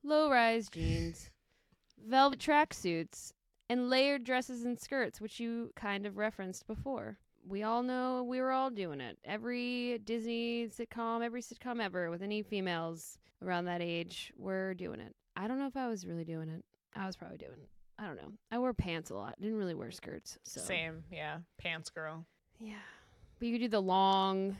low-rise jeans, [LAUGHS] velvet tracksuits, and layered dresses and skirts, which you kind of referenced before. We all know we were all doing it. Every Disney sitcom, every sitcom ever with any females around that age were doing it. I don't know if I was really doing it. I was probably doing it. I don't know. I wore pants a lot. Didn't really wear skirts. So Same, yeah. Pants girl. Yeah. But you could do the long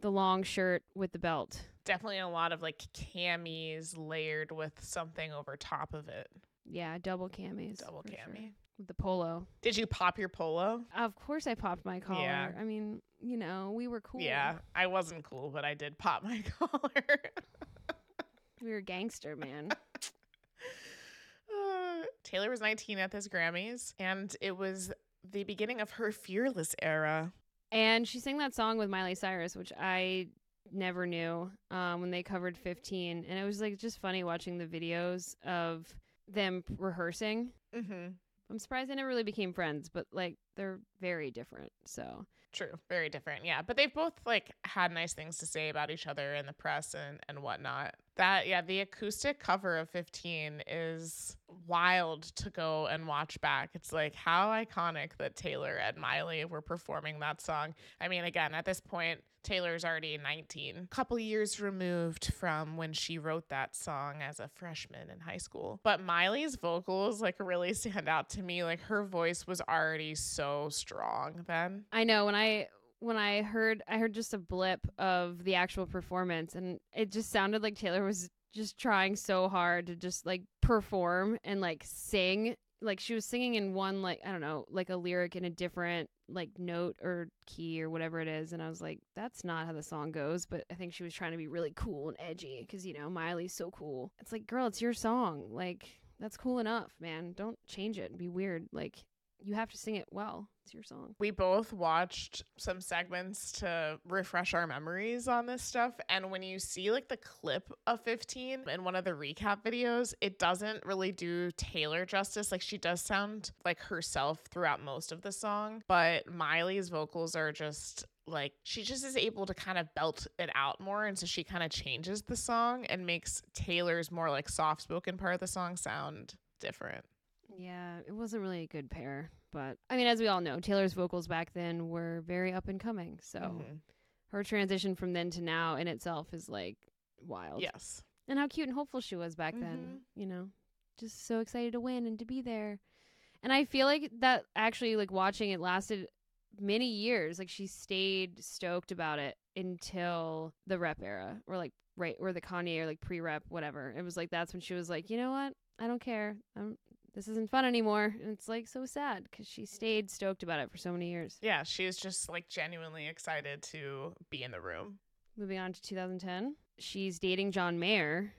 the long shirt with the belt. Definitely a lot of like camis layered with something over top of it. Yeah, double camis. Double for sure. cami. With the polo. Did you pop your polo? Of course I popped my collar. Yeah. I mean, you know, we were cool. Yeah, I wasn't cool, but I did pop my [LAUGHS] collar. We were gangster, man. [LAUGHS] Uh, Taylor was 19 at this Grammys, and it was the beginning of her Fearless era. And she sang that song with Miley Cyrus, which I never knew um, when they covered 15. And it was like just funny watching the videos of them rehearsing. Mm-hmm. I'm surprised they never really became friends, but like they're very different. So True, very different. Yeah, but they've both like had nice things to say about each other in the press and and whatnot. That yeah, the acoustic cover of 15 is wild to go and watch back. It's like how iconic that Taylor and Miley were performing that song. I mean, again, at this point, Taylor's already 19, a couple years removed from when she wrote that song as a freshman in high school. But Miley's vocals like really stand out to me. Like her voice was already so strong then. I know when I when I heard I heard just a blip of the actual performance and it just sounded like Taylor was just trying so hard to just like perform and like sing like she was singing in one like I don't know like a lyric in a different like note or key or whatever it is and I was like that's not how the song goes but I think she was trying to be really cool and edgy cuz you know Miley's so cool. It's like girl it's your song. Like that's cool enough, man. Don't change it and be weird. Like you have to sing it well. It's your song. We both watched some segments to refresh our memories on this stuff. And when you see like the clip of 15 in one of the recap videos, it doesn't really do Taylor justice. Like she does sound like herself throughout most of the song, but Miley's vocals are just like she just is able to kind of belt it out more and so she kind of changes the song and makes Taylor's more like soft spoken part of the song sound different. Yeah, it wasn't really a good pair. But I mean, as we all know, Taylor's vocals back then were very up and coming. So Mhm. her transition from then to now in itself is like wild. Yes. And how cute and hopeful she was back then, you know, just so excited to win and to be there. And I feel like that actually, like watching it lasted many years. Like she stayed stoked about it until the rep era or like right or the Kanye or like pre rep, whatever. It was like that's when she was like, you know what? I don't care. I'm, this isn't fun anymore. And it's like so sad because she stayed stoked about it for so many years. Yeah, she's just like genuinely excited to be in the room. Moving on to 2010, she's dating John Mayer.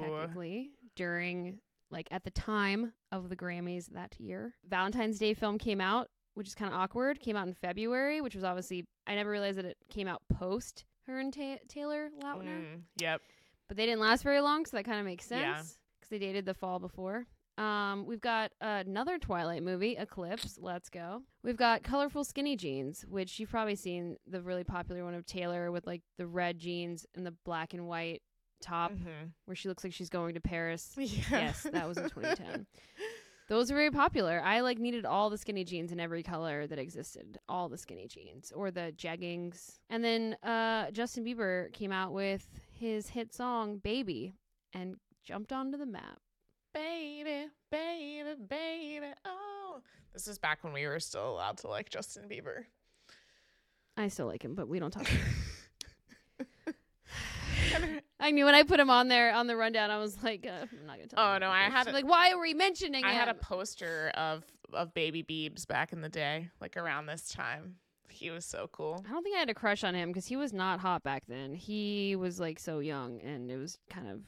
technically during like at the time of the Grammys that year. Valentine's Day film came out, which is kind of awkward. Came out in February, which was obviously I never realized that it came out post her and Ta- Taylor Lautner, Mm, yep. but they didn't last very long, so that kind of makes sense Yeah. because they dated the fall before. Um, we've got another Twilight movie, Eclipse. Let's go. We've got colorful skinny jeans, which you've probably seen the really popular one of Taylor with like the red jeans and the black and white top Mhm. where she looks like she's going to Paris. [LAUGHS] Yeah. Yes, that was in 2010. [LAUGHS] Those were very popular. I like needed all the skinny jeans in every color that existed. All the skinny jeans or the jeggings. And then uh Justin Bieber came out with his hit song Baby and jumped onto the map. Baby, baby, baby. Oh, this is back when we were still allowed to like Justin Bieber. I still like him, but we don't talk. [LAUGHS] I knew when I put him on there on the rundown, I was like, uh, I'm not gonna tell. Oh, no, I had a- like, why are we mentioning I him? had a poster of of Baby Biebs back in the day, like around this time. He was so cool. I don't think I had a crush on him because he was not hot back then. He was like so young, and it was kind of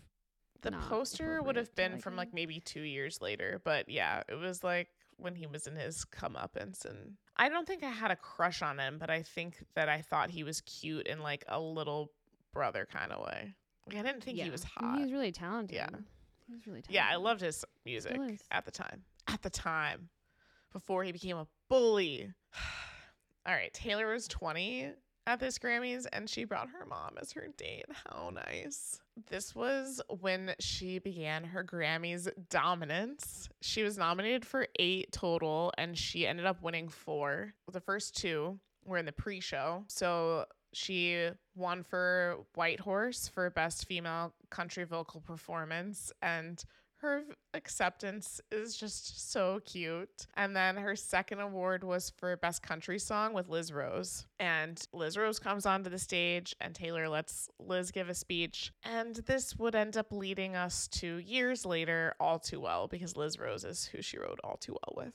The poster would have been from like maybe two years later, but yeah, it was like when he was in his comeuppance, and I don't think I had a crush on him, but I think that I thought he was cute in like a little brother kind of way. Like, I didn't think yeah. he was hot. He was really talented. Yeah. he was really talented. Yeah, I loved his music at the time. At the time, before he became a bully. [SIGHS] All right, Taylor was 20 at this Grammys and she brought her mom as her date. How nice. This was when she began her Grammys dominance. She was nominated for eight total and she ended up winning four. The first two were in the pre show. So she won for White Horse for Best Female Country Vocal Performance, and her acceptance is just so cute. And then her second award was for Best Country Song with Liz Rose. And Liz Rose comes onto the stage, and Taylor lets Liz give a speech. And this would end up leading us to years later, All Too Well, because Liz Rose is who she wrote All Too Well with.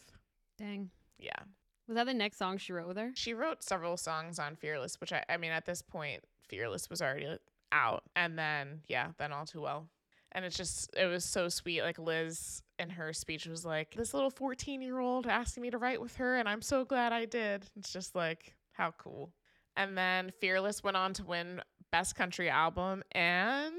Dang. Yeah. Was that the next song she wrote with her? She wrote several songs on Fearless, which I, I mean, at this point, Fearless was already out. And then, yeah, then All Too Well. And it's just, it was so sweet. Like Liz in her speech was like, this little 14 year old asking me to write with her, and I'm so glad I did. It's just like, how cool. And then Fearless went on to win Best Country Album, and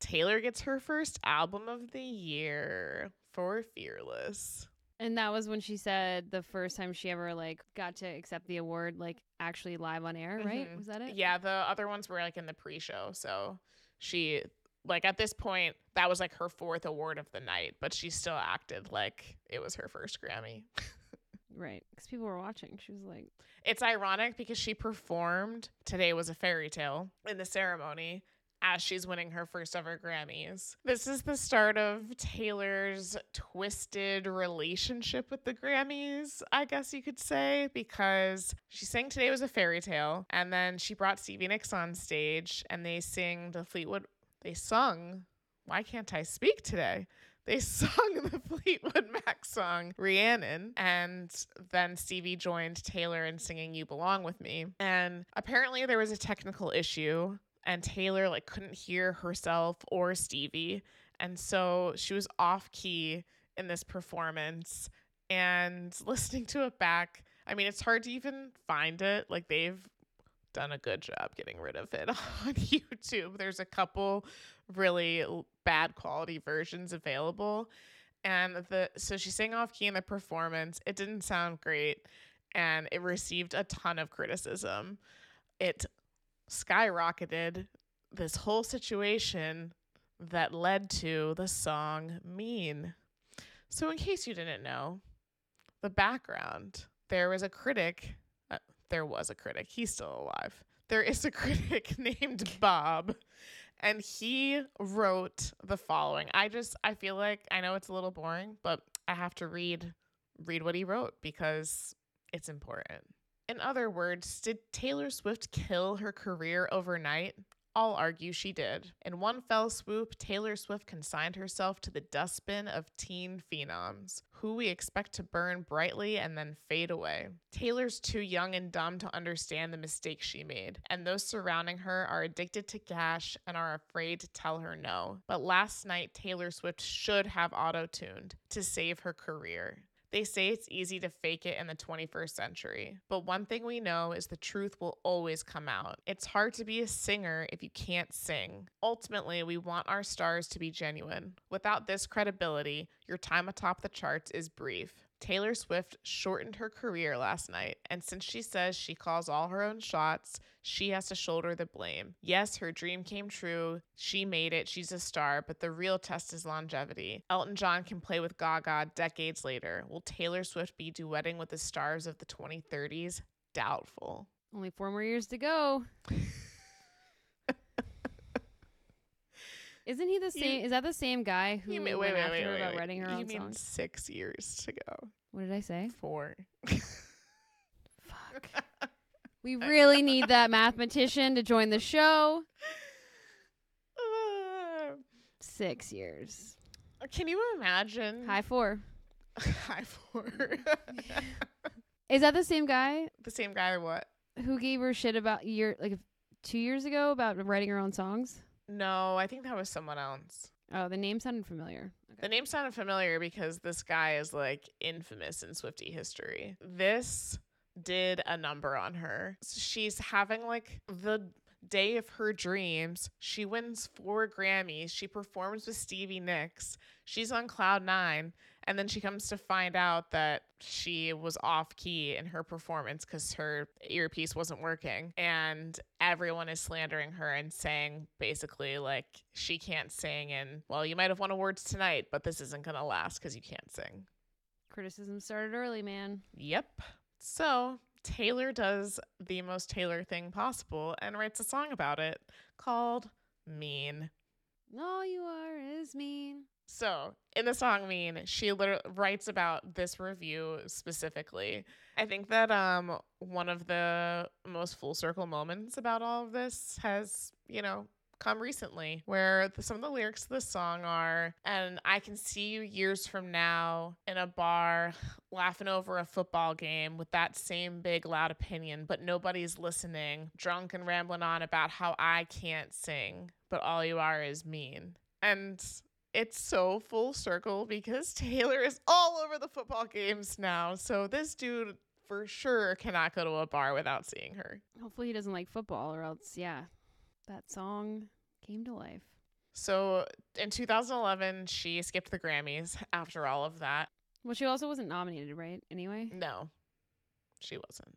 Taylor gets her first album of the year for Fearless. And that was when she said the first time she ever like got to accept the award, like actually live on air, right? Mhm. Was that it? Yeah, the other ones were like in the pre-show, so she like at this point that was like her fourth award of the night, but she still acted like it was her first Grammy. Right. Because people were watching. She was like, It's ironic because she performed Today Was a Fairy Tale in the ceremony as she's winning her first ever Grammys. This is the start of Taylor's twisted relationship with the Grammys, I guess you could say, because she sang Today Was a Fairy Tale and then she brought Stevie Nicks on stage and they sing the Fleetwood, they sung, Why Can't I Speak Today? They [LAUGHS] sung the Fleetwood Mac song Rhiannon, and then Stevie joined Taylor in singing You Belong With Me. And apparently there was a technical issue, and Taylor like couldn't hear herself or Stevie. And so she was off key in this performance. And [LAUGHS] listening to it back, I mean, it's hard to even find it. Like they've done a good job getting rid of it [LAUGHS] on YouTube. There's a couple really bad quality versions available. And the so she sang off key in the performance. It didn't sound great and it received a ton of criticism. It skyrocketed this whole situation that led to the song Mean. So in case you didn't know, the background, there was a critic there was a critic. He's still alive. There is a [LAUGHS] critic named Bob, and he wrote the following. I just I feel like I know it's a little boring, but I have to read read what he wrote because it's important. In other words, did Taylor Swift kill her career overnight? I'll argue she did. In one fell swoop, Taylor Swift consigned herself to the dustbin of teen phenoms, who we expect to burn brightly and then fade away. Taylor's too young and dumb to understand the mistake she made, and those surrounding her are addicted to cash and are afraid to tell her no. But last night, Taylor Swift should have auto tuned to save her career. They say it's easy to fake it in the 21st century, but one thing we know is the truth will always come out. It's hard to be a singer if you can't sing. Ultimately, we want our stars to be genuine. Without this credibility, your time atop the charts is brief. Taylor Swift shortened her career last night, and since she says she calls all her own shots, she has to shoulder the blame. Yes, her dream came true. She made it. She's a star, but the real test is longevity. Elton John can play with Gaga decades later. Will Taylor Swift be duetting with the stars of the 2030s? Doubtful. only four more years to go. [LAUGHS] Isn't he the You- same? is that the same guy who mean, went wait, after wait, her wait, about writing her You own mean songs? six years to go? What did I say? Four. Fuck. [LAUGHS] we really need that mathematician to join the show. Uh, Six years. can you imagine? High four. [LAUGHS] High four. Is that the same guy the same guy or what? who gave her shit about year like two years ago about writing her own songs? No, I think that was someone else. Oh, the name sounded familiar. The name sounded familiar because this guy is like infamous in Swiftie history. This did a number on her. She's having like the day of her dreams. She wins four Grammys. She performs with Stevie Nicks. She's on cloud nine. And then she comes to find out that she was off key in her performance because her earpiece wasn't working. And everyone is slandering her and saying basically, like, she can't sing. And, well, you might have won awards tonight, but this isn't going to last because you can't sing. Criticism started early, man. Yep. So Taylor does the most Taylor thing possible and writes a song about it called Mean. All you are is mean. So, in the song Mean, she writes about this review specifically. I think that um one of the most full circle moments about all of this has, you know, come recently where the, some of the lyrics of the song are and I can see you years from now in a bar [SIGHS] laughing over a football game with that same big loud opinion but nobody's listening drunk and rambling on about how I can't sing but all you are is mean And it's so full circle because [LAUGHS] Taylor is all over the football games now. So this dude for sure cannot go to a bar without seeing her. Hopefully he doesn't like football, or else, yeah, that song came to life. So in 2011, she skipped the Grammys after all of that. Well, she also wasn't nominated, right? Anyway, No, she wasn't.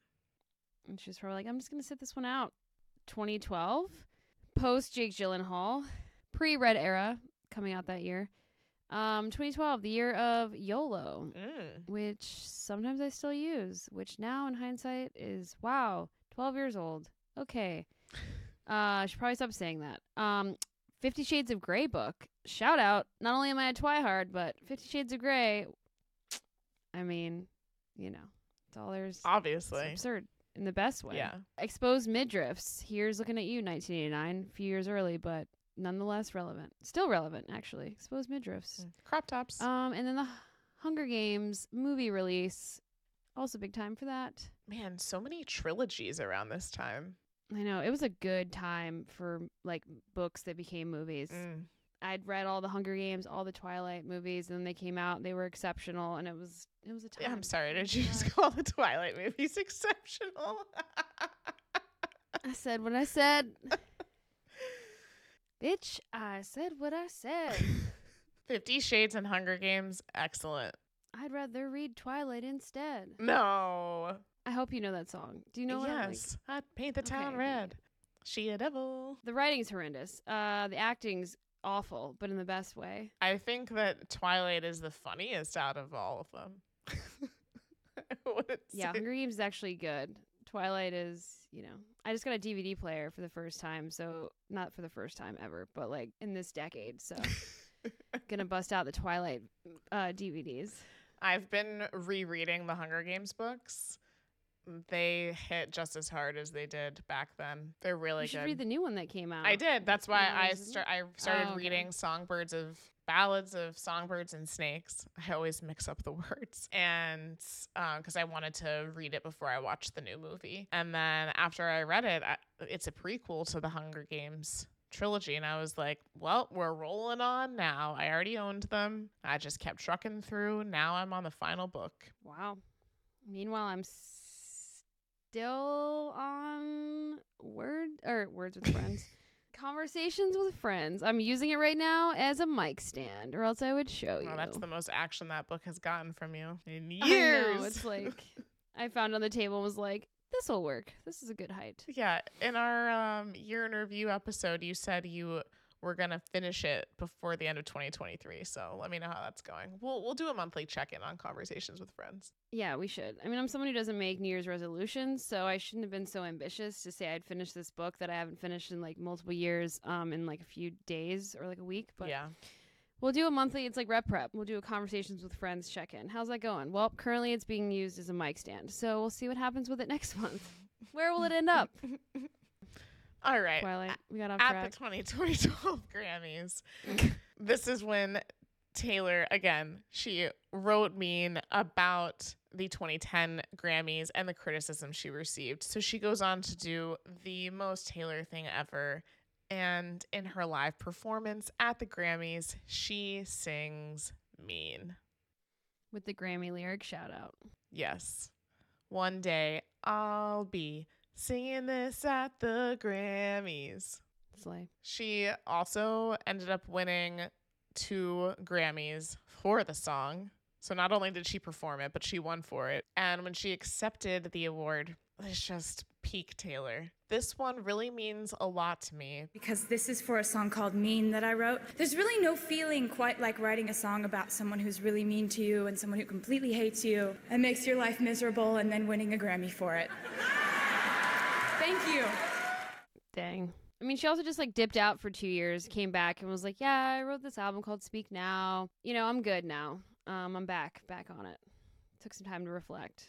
and she was probably like, "I'm just gonna sit this one out." 2012, post Jake Gyllenhaal, pre Red Era, coming out that year. Um, 2012, the year of YOLO, Mm. which sometimes I still use, which now in hindsight is wow, 12 years old. Okay. [LAUGHS] Uh, I should probably stop saying that. Um, Fifty Shades of Grey book. Shout out. Not only am I a Twihard, but Fifty Shades of Grey. I mean, you know, it's all there's. It's Obviously. absurd in the best way. Yeah. Exposed midriffs. Here's looking at you, 1989, a few years early, but nonetheless relevant. Still relevant, actually. Exposed midriffs. Mm. Crop tops. Um, and then the Hunger Games movie release. Also big time for that. Man, so many trilogies around this time. I know it was a good time for like books that became movies. Mm. I'd read all the Hunger Games, all the Twilight movies, and then they came out. They were exceptional, and it was it was a time. Yeah, I'm sorry. Did you just call the Twilight movies [LAUGHS] exceptional? I said what I said. [LAUGHS] Bitch, I said what I said. [LAUGHS] Fifty Shades and Hunger Games, excellent. I'd rather read Twilight instead. No. I hope you know that song. Do you know what yes. I'd paint the town Okay. red. She a devil. The writing's horrendous. Uh, the acting's awful, but in the best way. I think that Twilight is the funniest out of all of them. [LAUGHS] Yeah, Hunger Games is actually good. Twilight is, you know, I just got a DVD player for the first time, so not for the first time ever, but like in this decade. So [LAUGHS] gonna bust out the Twilight uh, DVDs. I've been rereading the Hunger Games books. They hit just as hard as they did back then. They're really you should good. read the new one that came out. I did. That's why I start. I started Oh, okay. reading songbirds of ballads of songbirds and snakes. I always mix up the [LAUGHS] words, and uh, because I wanted to read it before I watched the new movie, and then after I read it, I, it's a prequel to the Hunger Games trilogy, and I was like, "Well, we're rolling on now." I already owned them. I just kept trucking through. Now I'm on the final book. Wow. Meanwhile, I'm still on Word or Words with Friends. [LAUGHS] Conversations with Friends. I'm using it right now as a mic stand, or else I would show you. Oh, that's the most action that book has gotten from you in [LAUGHS] I years. know, it's like [LAUGHS] I found on the table and was like, this will work. This is a good height. Yeah, in our um, year in review episode, you said you were gonna finish it before the end of 2023. So let me know how that's going. We'll we'll do a monthly check in on conversations with friends. Yeah, we should. I mean, I'm someone who doesn't make New Year's resolutions, so I shouldn't have been so ambitious to say I'd finish this book that I haven't finished in like multiple years, um, in like a few days or like a week. But yeah, We'll do a monthly. It's like rep prep. We'll do a conversations with friends check in. How's that going? Well, currently it's being used as a mic stand, so we'll see what happens with it next month. Where will it end up? [LAUGHS] all right. Twilight. We got off At track. the 20, 2012 [LAUGHS] Grammys, this is when Taylor again she wrote mean about the 2010 Grammys and the criticism she received. So she goes on to do the most Taylor thing ever. And in her live performance at the Grammys, she sings mean. with the Grammy lyric shout out. Yes. One day I'll be singing this at the Grammys. Slay. She also ended up winning two Grammys for the song. So not only did she perform it, but she won for it. And when she accepted the award, it's just peak Taylor. This one really means a lot to me. because this is for a song called Mean that I wrote. There's really no feeling quite like writing a song about someone who's really mean to you and someone who completely hates you and makes your life miserable and then winning a Grammy for it. Thank you. Dang. I mean, she also just like dipped out for two years, came back, and was like, "Yeah, I wrote this album called Speak Now. You know, I'm good now. Um, I'm back, back on it. Took some time to reflect.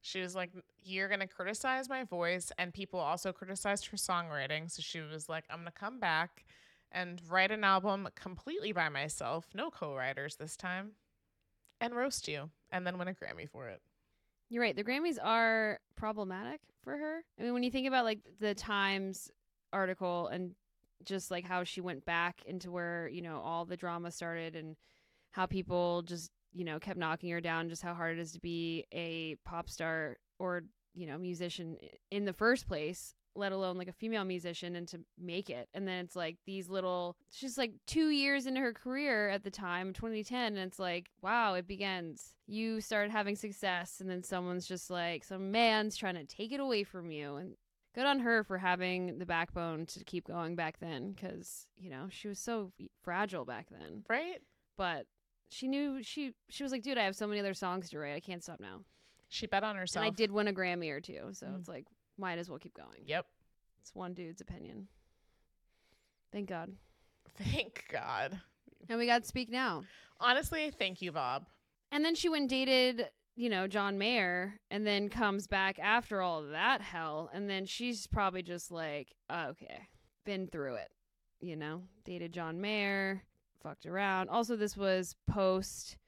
She was like, You're going to criticize my voice. And people also criticized her songwriting. So she was like, I'm going to come back and write an album completely by myself, no co writers this time, and roast you, and then win a Grammy for it. You're right. The Grammys are problematic for her. I mean, when you think about like the Times article and just like how she went back into where you know all the drama started and how people just you know kept knocking her down just how hard it is to be a pop star or you know musician in the first place let alone like a female musician and to make it. And then it's like these little she's like two years into her career at the time 2010 and it's like wow it begins. You start having success and then someone's just like some man's trying to take it away from you. And good on her for having the backbone to keep going back then because you know she was so fragile back then. Right? but she knew she she was like dude i have so many other songs to write. I can't stop now. She bet on herself. and i did win a grammy or two. So Mm. it's like might as well keep going. Yep. it's one dude's opinion. Thank god. Thank God. and we got to speak now. Honestly, thank you, Bob. and then she went and dated you know john mayer and then comes back after all that hell. And then she's probably just like oh, okay been through it you know? Dated john mayer fucked around. Also this was post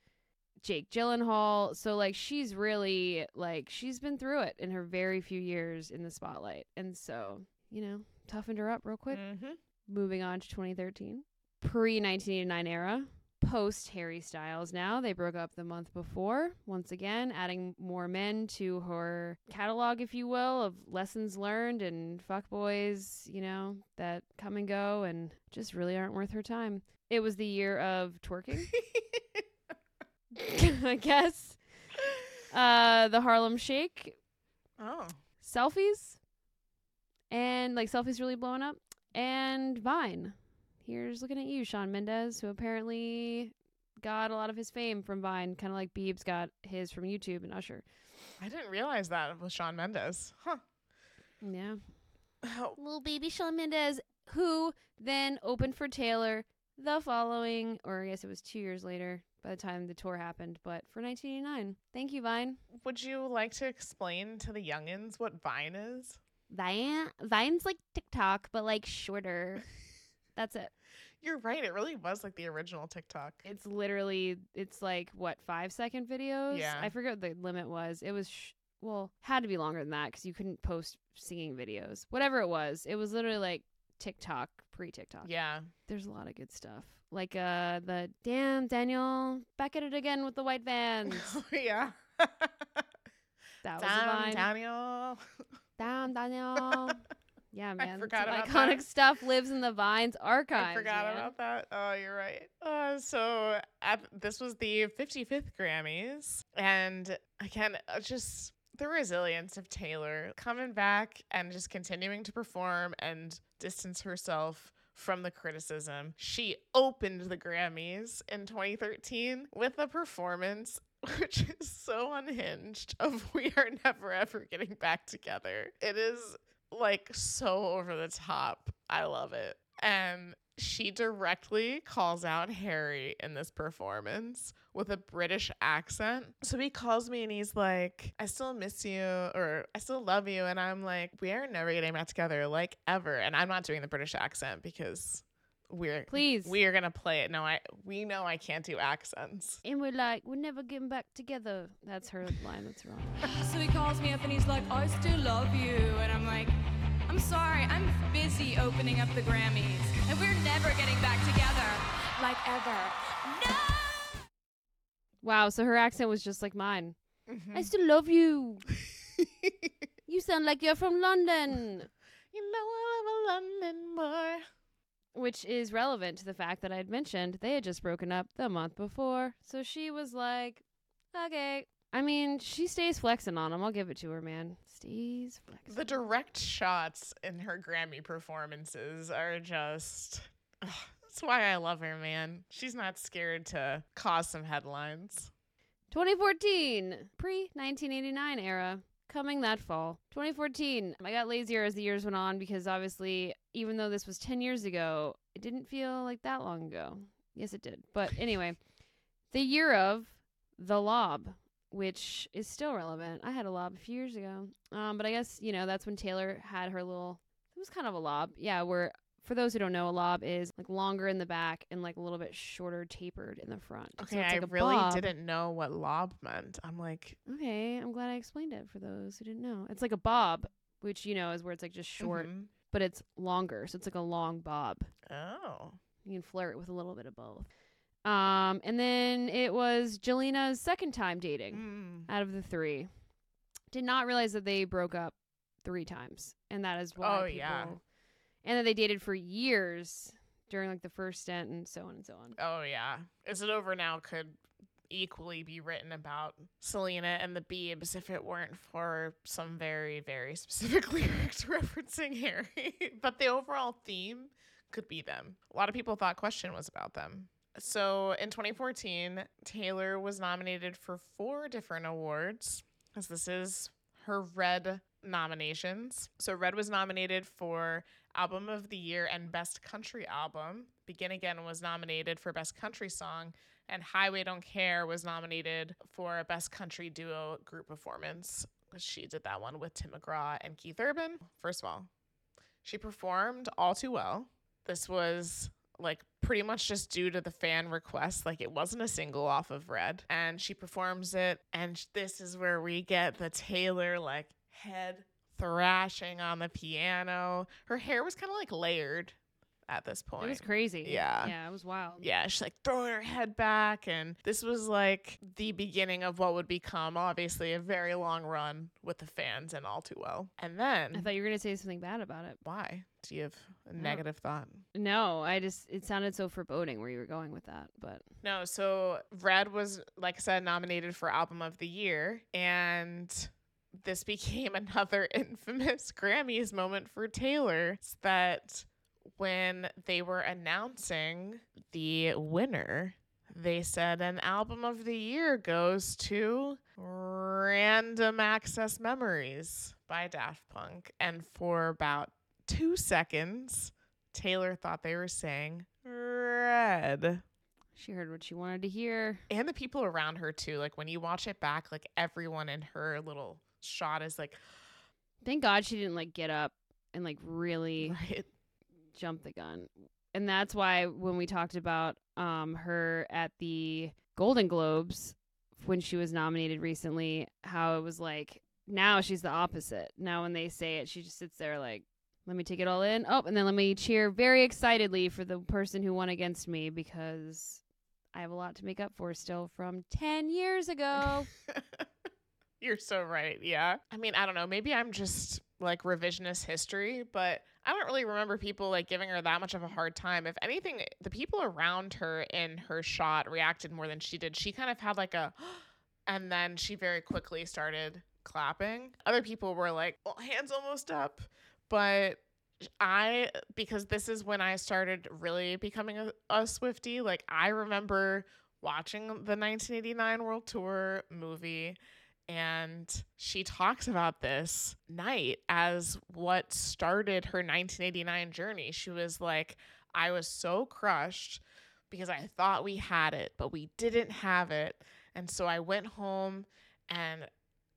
jake gyllenhaal. So like she's really like she's been through it in her very few years in the spotlight. And so you know toughened her up real quick. Mm-hmm. moving on to 2013 pre 1989 era post harry styles now they broke up the month before once again adding more men to her catalog if you will of lessons learned and fuckboys you know that come and go and just really aren't worth her time. It was the year of twerking [LAUGHS] [LAUGHS] i guess. Uh the harlem shake. Oh. selfies. And like selfies really blowing up. And vine. Here's looking at you Shawn Mendes who apparently got a lot of his fame from vine kind of like beebs got his from youtube and usher. I didn't realize that with Shawn Mendes. Huh. yeah. Oh, little baby Shawn Mendes who then opened for taylor the following or i guess it was two years later by the time the tour happened but for 1989 thank you vine would you like to explain to the youngins what Vine is? vine vine's like tiktok but like shorter [LAUGHS] that's it You're right. It really was like the original TikTok. It's literally it's like what five second videos. Yeah. I forget what the limit was. It was sh- well had to be longer than that because you couldn't post singing videos. Whatever it was, it was literally like TikTok pre TikTok. Yeah. There's a lot of good stuff like uh the damn Daniel back at it again with the white vans. [LAUGHS] yeah. [LAUGHS] That was Damn. Daniel. Damn Daniel. [LAUGHS] Yeah, man. iconic that. stuff lives in the Vines archives. I forgot man. about that. Oh, you're right. Uh, so at, this was the 55th Grammys, and again, uh, just the resilience of Taylor coming back and just continuing to perform and distance herself from the criticism. She opened the Grammys in 2013 with a performance [LAUGHS] which is so unhinged of [LAUGHS] we are never ever getting back together. It is like so over the top. I love it. And she directly calls out Harry in this performance with a British accent. So he calls me and he's like, I still miss you or I still love you. And I'm like, we are never getting back together, like ever. And I'm not doing the British accent because we're Please. we are gonna play it. No, I we know I can't do accents. And we're like, we're never getting back together. That's her line. That's wrong. So he calls me up and he's like, I still love you. And I'm like, I'm sorry, I'm busy opening up the Grammys. And we're never getting back together. Like ever. No! Wow. So her accent was just like mine. Mm-hmm. I still love you. [LAUGHS] You sound like you're from London. You know I love a London boy. Which is relevant to the fact that I'd mentioned they had just broken up the month before. So she was like, okay. I mean, she stays flexing on him. I'll give it to her, man. Stays flexing. The direct shots in her Grammy performances are just. Ugh, that's why I love her, man. She's not scared to cause some headlines. 2014, pre 1989 era, coming that fall. 2014, I got lazier as the years went on because obviously, even though this was 10 years ago, it didn't feel like that long ago. Yes, it did. But anyway, the year of The Lob, which is still relevant. I had a lob a few years ago. Um, but I guess, you know, that's when Taylor had her little, it was kind of a lob. Yeah, where for those who don't know, a lob is like longer in the back and like a little bit shorter tapered in the front. So Okay, I like a really bob. didn't know what lob meant. I'm like, Okay, I'm glad I explained it for those who didn't know. It's like a bob, which you know is where it's like just short mhm. but it's longer, so it's like a long bob. Oh. You can flirt with a little bit of both. Um, and then it was Jelena's second time dating Mm. out of the three. Did not realize that they broke up three times, and that is why. Oh, people, yeah. And that they dated for years during like the first stint, and so on and so on. Oh yeah. Is it over now? Could equally be written about Selena and the Beebs if it weren't for some very, very [LAUGHS] specific lyrics [LAUGHS] referencing Harry. [LAUGHS] but the overall theme could be them. A lot of people thought Question was about them. So in 2014, Taylor was nominated for four different awards, as this is her Red nominations. So Red was nominated for Album of the Year and Best Country Album. Begin Again was nominated for Best Country Song, and Highway Don't Care was nominated for Best Country Duo Group Performance. She did that one with Tim McGraw and Keith Urban. First of all, she performed all too well. This was like pretty much just due to the fan request. Like it wasn't a single off of Red, and she performs it. And this is where we get the Taylor like head thrashing on the piano. Her hair was kind of like layered at this point. It was crazy. Yeah. yeah, it was wild. Yeah, she's like throwing her head back. And this was like the beginning of what would become obviously a very long run with the fans and all too well. And then, I thought you were gonna say something bad about it. why? Do you have a No. negative thought? No, I just it sounded so foreboding where you were going with that, but No, so Red was, like I said, nominated for Album of the Year. And this became [LAUGHS] another [LAUGHS] infamous Grammys moment for Taylor. That when they were announcing the winner, they said an album of the year goes to Random Access Memories by Daft Punk. And for about two seconds, Taylor thought they were saying red. she heard what she wanted to hear. And the people around her too. Like when you watch it back, like everyone in her little shot is like, Thank God she didn't like get up and like really [LAUGHS] right. Jump the gun. And that's why when we talked about um her at the Golden Globes when she was nominated recently, how it was like now she's the opposite. Now when they say it, she just sits there like let me take it all in. Oh, and then let me cheer very excitedly for the person who won against me because I have a lot to make up for still from 10 years ago. [LAUGHS] You're so right. Yeah. I mean, I don't know. Maybe I'm just like revisionist history, but I don't really remember people like giving her that much of a hard time. If anything, the people around her in her shot reacted more than she did. She kind of had like a, [GASPS] and then she very quickly started clapping. Other people were like, well, hands almost up. But I, because this is when I started really becoming a, a Swiftie, like I remember watching the 1989 World Tour movie and she talks about this night as what started her 1989 journey. She was like, I was so crushed because I thought we had it, but we didn't have it. And so I went home and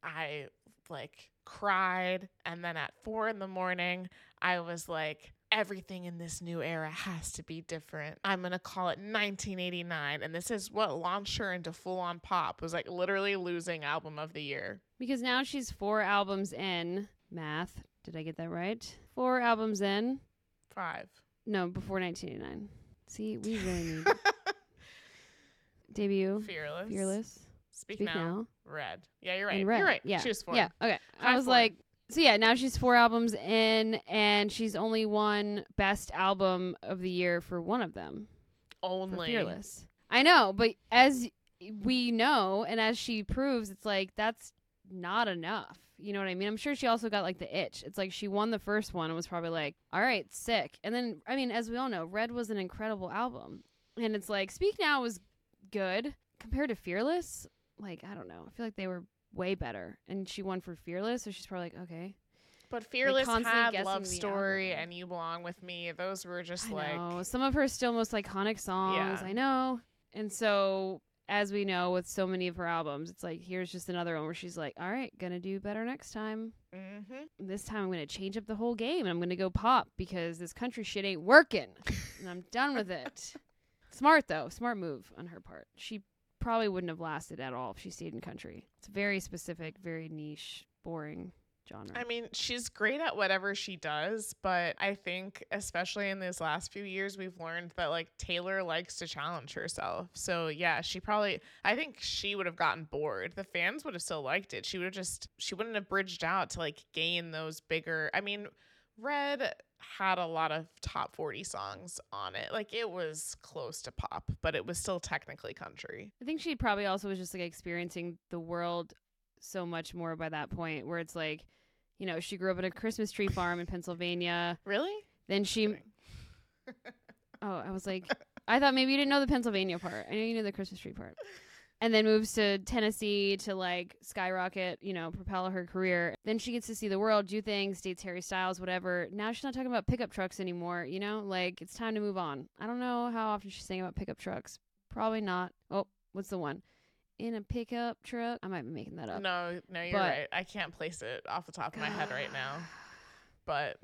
I like cried. And then at four in the morning, I was like, everything in this new era has to be different. I'm going to call it 1989. And this is what launched her into full on pop, was like literally losing album of the year. because now she's four albums in. Math. Did I get that right? Four albums in. Five. No, before 1989. See, we really need [LAUGHS] debut. Fearless. Fearless. Speak, Speak now. now. Red. Yeah, you're right. You're right. Yeah. She was four. Yeah. Okay. High I was four. like, so yeah, now she's four albums in, and she's only won best album of the year for one of them. Only. Fearless. I know, but as we know, and as she proves, it's like that's not enough. You know what I mean? I'm sure she also got like the itch. It's like she won the first one and was probably like, all right, sick. And then, I mean, as we all know, Red was an incredible album. And it's like, Speak Now was good compared to Fearless. Like, I don't know. I feel like they were way better. And she won for Fearless. So she's probably like, okay. But Fearless constantly had Love Story album. and You Belong With Me. Those were just I like. know. Some of her still most iconic songs. Yeah. I know. And so, as we know with so many of her albums, it's like here's just another one where she's like, "All right, gonna do better next time. Mm-hmm. This time I'm gonna change up the whole game and I'm gonna go pop because this country shit ain't working, and I'm done with it." [LAUGHS] Smart though, smart move on her part. She probably wouldn't have lasted at all if she stayed in country. It's very specific, very niche, boring. genre. I mean, she's great at whatever she does, but I think, especially in these last few years, we've learned that like Taylor likes to challenge herself. So, yeah, she probably, I think she would have gotten bored. The fans would have still liked it. She would have just, she wouldn't have bridged out to like gain those bigger. I mean, Red had a lot of top 40 songs on it. Like it was close to pop, but it was still technically country. I think she probably also was just like experiencing the world so much more by that point, where it's like, you know, she grew up at a Christmas tree farm in Pennsylvania. Really? Then she, oh, I was like, I thought maybe you didn't know the Pennsylvania part. I know you knew the Christmas tree part. And then moves to Tennessee to like skyrocket, you know, propel her career. Then she gets to see the world, do things, dates Harry Styles, whatever. Now she's not talking about pickup trucks anymore, you know? Like it's time to move on. I don't know how often she's saying about pickup trucks. Probably not. Oh, what's the one? In a pickup truck. I might be making that up. No, no, you're But- right. I can't place it off the top of my head right now. [SIGHS] But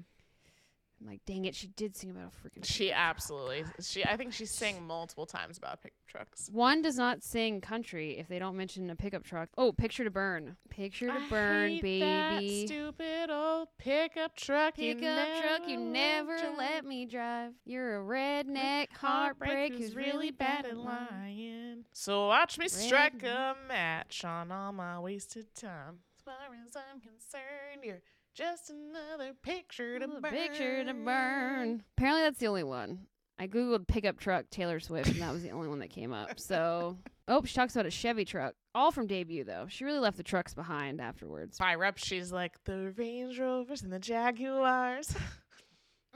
I'm like, dang it, she did sing about a freaking she absolutely she I think she sang multiple times about pickup trucks. One does not sing country if they don't mention a pickup truck. Oh, picture to burn. Picture to I burn, baby. That stupid old pickup truck. you Pickup truck, you never drive. let me drive. You're a redneck heartbreak who's really bad at lying. lying. So watch me strike a match on all my wasted time. As far as I'm concerned, you're just another picture to burn. Picture to burn. Apparently, that's the only one. I googled pickup truck Taylor Swift, and that was the only one that came up. [LAUGHS] So, oh, she talks about a Chevy truck, all from debut though. She really left the trucks behind afterwards. By rep, she's like the Range Rovers and the Jaguars. [LAUGHS]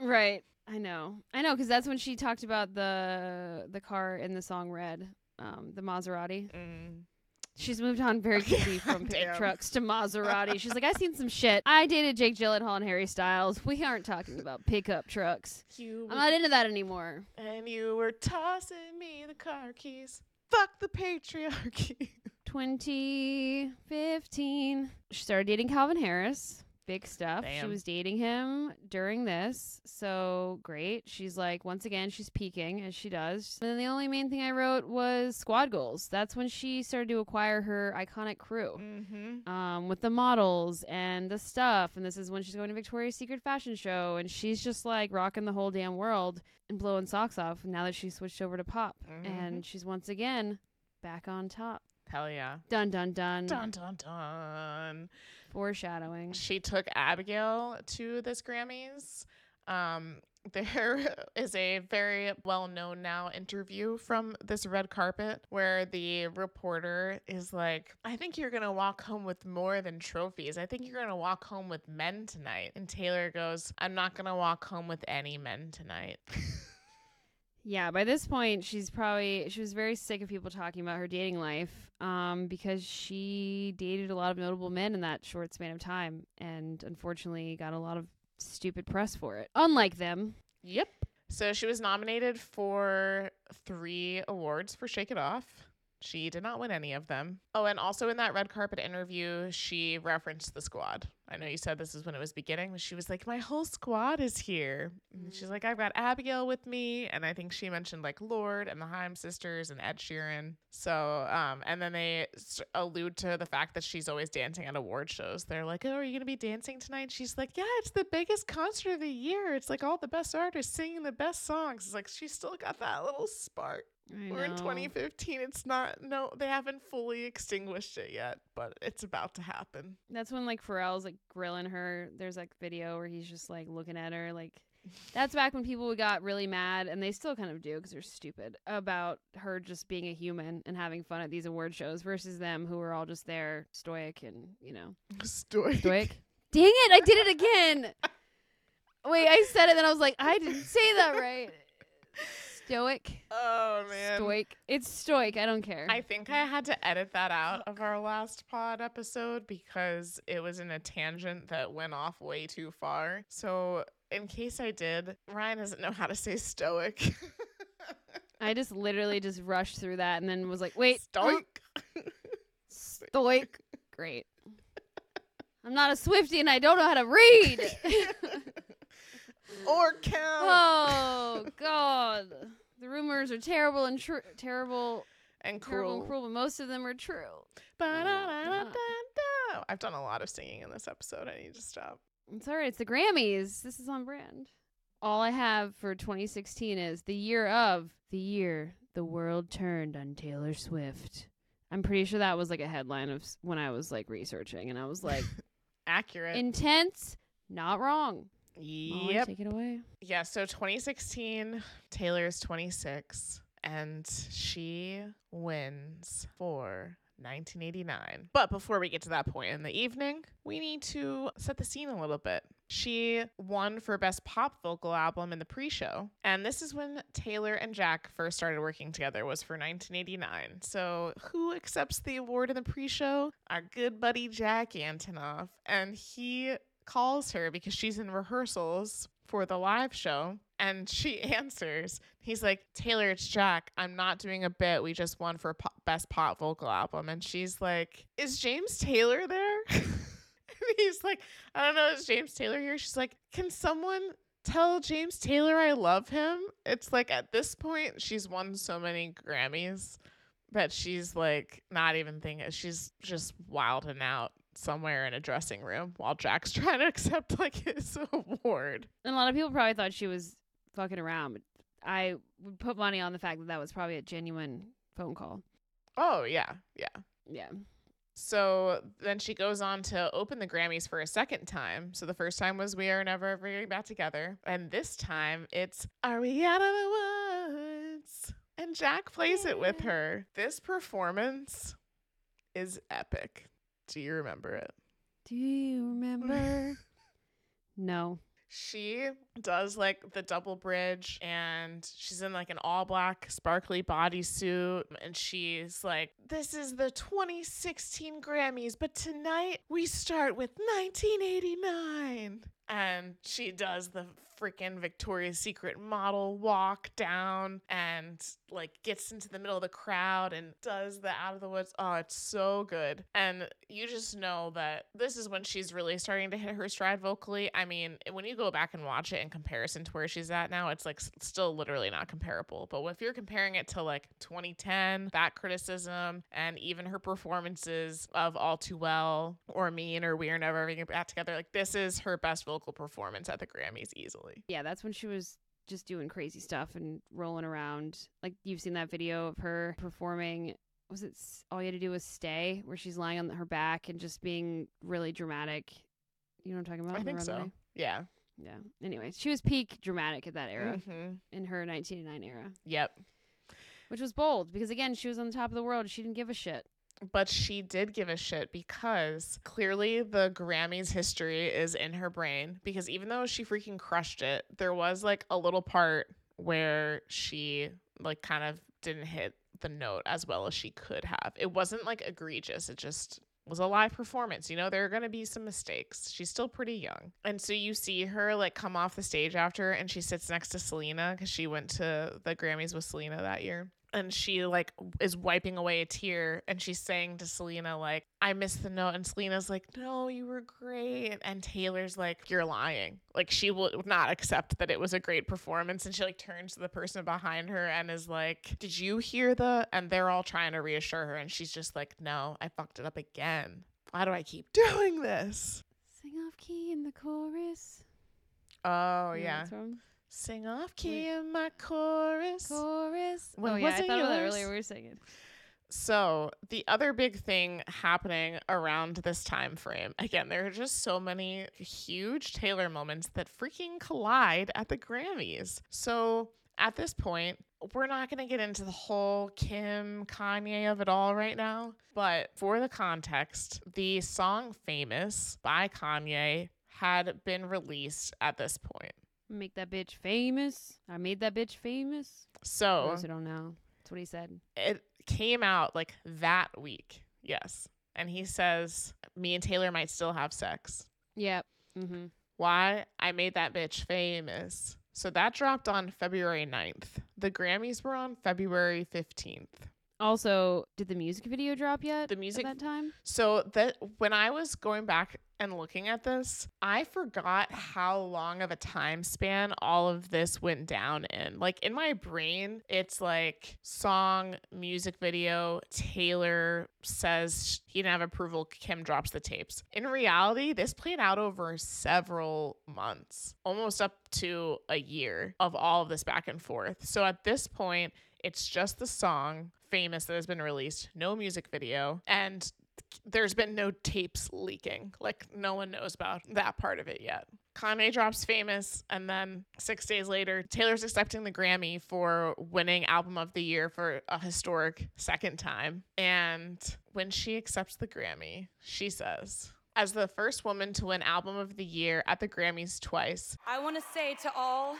Right. I know. I know because that's when she talked about the the car in the song Red, um, the Maserati. Mm. She's moved on very quickly [LAUGHS] from pickup trucks to Maserati. She's like, I've seen some shit. I dated Jake Gyllenhaal and Harry Styles. We aren't talking about pickup trucks. You I'm not into that anymore. and you were tossing me the car keys. Fuck the patriarchy. [LAUGHS] 2015. She started dating Calvin Harris. Big stuff. She was dating him during this. So great. She's like, once again, she's peaking as she does. And then the only main thing I wrote was squad goals. That's when she started to acquire her iconic crew. mm-hmm. Um, with the models and the stuff, and this is when she's going to Victoria's Secret fashion show, and she's just like rocking the whole damn world and blowing socks off. Now that she's switched over to pop, Mhm. and she's once again back on top. Hell yeah. Dun dun dun. Dun dun dun. Foreshadowing. She took Abigail to this Grammys. Um, [LAUGHS] there is a very well known now interview from this red carpet where the reporter is like, I think you're going to walk home with more than trophies. I think you're going to walk home with men tonight. And Taylor goes, I'm not going to walk home with any men tonight. [LAUGHS] Yeah, by this point, she's probably she was very sick of people talking about her dating life, um, because she dated a lot of notable men in that short span of time, and unfortunately got a lot of stupid press for it. Unlike them, Yep. So she was nominated for three awards for Shake It Off. She did not win any of them. Oh, and also in that red carpet interview, she referenced the squad. I know you said this is when it was beginning, but she was like, My whole squad is here. And she's like, I've got Abigail with me. And I think she mentioned like Lorde and the Haim sisters and Ed Sheeran. So, um, and then they allude to the fact that she's always dancing at award shows. They're like, Oh, are you going to be dancing tonight? She's like, Yeah, it's the biggest concert of the year. It's like all the best artists singing the best songs. It's like she's still got that little spark. We're in 2015. It's not, no, they haven't fully extinguished it yet, but it's about to happen. That's when like Pharrell's like grilling her. There's like video where he's just like looking at her. Like that's back when people got really mad, and they still kind of do because they're stupid about her just being a human and having fun at these award shows versus them who are all just there stoic and you know [LAUGHS] Stoic. stoic. Dang it! I did it again. [LAUGHS] Wait, I said it, then I was like, I didn't say that right. [LAUGHS] Stoic. Oh, man. Stoic. It's stoic. I don't care. I think I had to edit that out of our last pod episode because it was in a tangent that went off way too far. So, in case I did, Ryan doesn't know how to say stoic. [LAUGHS] I just literally just rushed through that and then was like, wait, stoic. Stoic. Great. I'm not a Swiftie and I don't know how to read. [LAUGHS] or count. oh God. The rumors are terrible and true, terrible, and cruel. terrible cruel. and cruel, but most of them are true. Ba-da-da-da-da-da. I've done a lot of singing in this episode. I need to stop. It's all right. It's the Grammys. This is on brand. All I have for 2016 is the year of the year the world turned on Taylor Swift. I'm pretty sure that was like a headline of s- when I was like researching, and I was like, [LAUGHS] Accurate. intense, not wrong. Molly, yep. take it away. Yeah, so 2016, Taylor is 26, and she wins for 1989. But before we get to that point in the evening, we need to set the scene a little bit. She won for Best Pop Vocal Album in the pre-show, and this is when Taylor and Jack first started working together. Was for 1989. So who accepts the award in the pre-show? Our good buddy Jack Antonoff, and he calls her because she's in rehearsals for the live show and she [LAUGHS] answers. He's like, Taylor, it's Jack. I'm not doing a bit. We just won for best pop vocal album. And she's like, Is James Taylor there? [LAUGHS] and he's like, I don't know. Is James Taylor here? She's like, Can someone tell James Taylor I love him? It's like at this point, she's won so many Grammys that she's like not even thinking. She's just wilding out somewhere in a dressing room while Jack's [LAUGHS] trying to accept like his [LAUGHS] award. And a lot of people probably thought she was fucking around, but I would put money on the fact that that was probably a genuine phone call. Oh yeah, yeah. Yeah. So then she goes on to open the Grammys for a second time. So the first time was We Are Never Ever Getting Back Together. And this time it's Are We Out of the Woods? And Jack plays it with her. This performance is epic. Do you remember it? Do you remember? [LAUGHS] no. She does like the double bridge and she's in like an all black sparkly bodysuit and she's like, This is the 2016 Grammys, but tonight we start with 1989. And she does the freaking Victoria's Secret model walk down and like gets into the middle of the crowd and does the out of the woods. Oh, it's so good. And you just know that this is when she's really starting to hit her stride vocally. I mean, when you go back and watch it in comparison to where she's at now, it's like still literally not comparable. But if you're comparing it to like 2010, that criticism, and even her performances of All Too Well or Mean or We Are Never Ever Getting Back Together, like this is her best vocal performance at the Grammys easily. Yeah, that's when she was just doing crazy stuff and rolling around. Like you've seen that video of her performing. Was it all you had to do was stay, where she's lying on her back and just being really dramatic? You know what I'm talking about? I think so. Yeah. Yeah. Anyway, she was peak dramatic at that era hmm in her 1989 era, Yep. which was bold because again, she was on the top of the world. She didn't give a shit. But she did give a shit because clearly the Grammys history is in her brain. Because even though she freaking crushed it, there was like a little part where she like kind of didn't hit the note as well as she could have. It wasn't like egregious. It just was a live performance. You know, there are going to be some mistakes. She's still pretty young. And so you see her like come off the stage after and she sits next to Selena because she went to the Grammys with Selena that year. And she like is wiping away a tear and she's saying to Selena, like, I missed the note. And Selena's like, No, you were great. And Taylor's like, You're lying. Like she will not accept that it was a great performance. And she like turns to the person behind her and is like, Did you hear the? And they're all trying to reassure her. And she's just like, No, I fucked it up again. Why do I keep [LAUGHS] doing this? Sing off key in the chorus. Oh know yeah. Sing off key in my chorus. Chorus. When oh yeah, I thought about that earlier. We were singing. So the other big thing happening around this time frame, again, there are just so many huge Taylor moments that freaking collide at the Grammys. So at this point, we're not going to get into the whole Kim Kanye of it all right now, but for the context, the song Famous by Kanye had been released at this point. Make that bitch famous. I made that bitch famous. So those who don't know, that's what he said. it came out like that week. Yes. And he says, Me and Taylor might still have sex. Yep. Mm-hmm. Why? I made that bitch famous. So that dropped on February 9th. The Grammys were on February 15th. Also, did the music video drop yet? The at music- that time. So that when I was going back and looking at this, I forgot how long of a time span all of this went down in. Like in my brain, it's like song, music video, Taylor says he didn't have approval, Kim drops the tapes. In reality, this played out over several months, almost up to a year of all of this back and forth. So at this point, it's just the song famous that has been released, no music video, and there's been no tapes leaking. Like no one knows about that part of it yet. Kanye drops famous, and then six days later, Taylor's accepting the Grammy for winning Album of the Year for a historic second time. And when she accepts the Grammy, she says, as the first woman to win Album of the Year at the Grammys twice, I want to say to all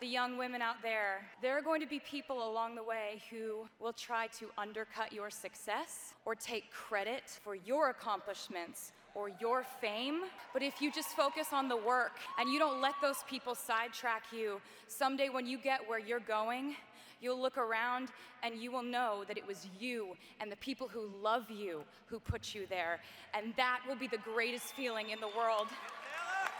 the young women out there, there are going to be people along the way who will try to undercut your success or take credit for your accomplishments or your fame. But if you just focus on the work and you don't let those people sidetrack you, someday when you get where you're going, you'll look around and you will know that it was you and the people who love you who put you there. And that will be the greatest feeling in the world.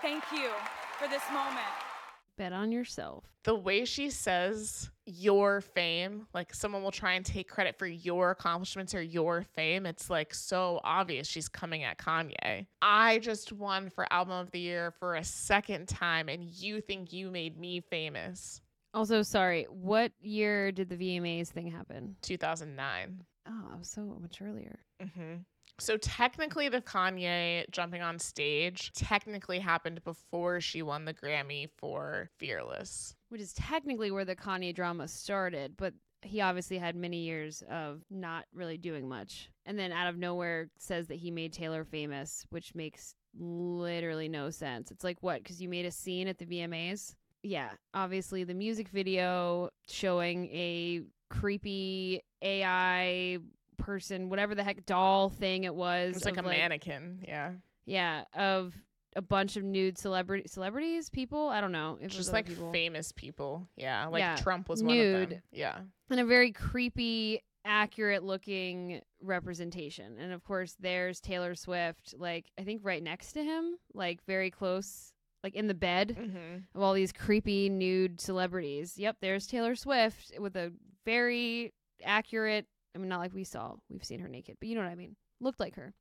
Thank you for this moment. Bet on yourself. the way she says your fame, like someone will try and take credit for your accomplishments or your fame, it's like so obvious she's coming at Kanye. I just won for Album of the Year for a second time, and you think you made me famous. Also, sorry, what year did the VMAs thing happen? 2009. Oh, I was so much earlier. hmm So technically, the Kanye jumping on stage technically happened before she won the Grammy for Fearless. Which is technically where the Kanye drama started, but he obviously had many years of not really doing much. And then out of nowhere says that he made Taylor famous, which makes literally no sense. It's like, what? Because you made a scene at the VMAs? Yeah, obviously the music video showing a creepy AI person, whatever the heck doll thing it was. It was like a of, mannequin. Yeah. Yeah, of a bunch of nude celebrity celebrities, people. I don't know. It Just like people. famous people. Yeah. Like Yeah, Trump was one of them. nude. Yeah. and a very creepy, accurate looking representation. And of course, there's Taylor Swift, like I think right next to him, like very close, like in the bed Mm-hmm. of all these creepy nude celebrities. Yep, there's Taylor Swift with a very accurate. I mean, not like we saw, we've seen her naked, but you know what I mean. Looked like her.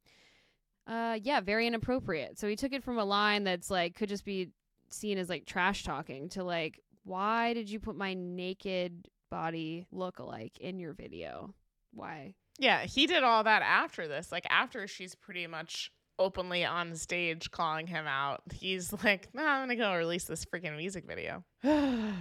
Uh, yeah, very inappropriate. So he took it from a line that's like could just be seen as like trash talking to like, why did you put my naked body look alike in your video? Why? Yeah. He did all that after this. Like after she's pretty much openly on stage calling him out, he's like, nah, I'm going to go release this freaking music video. [SIGHS]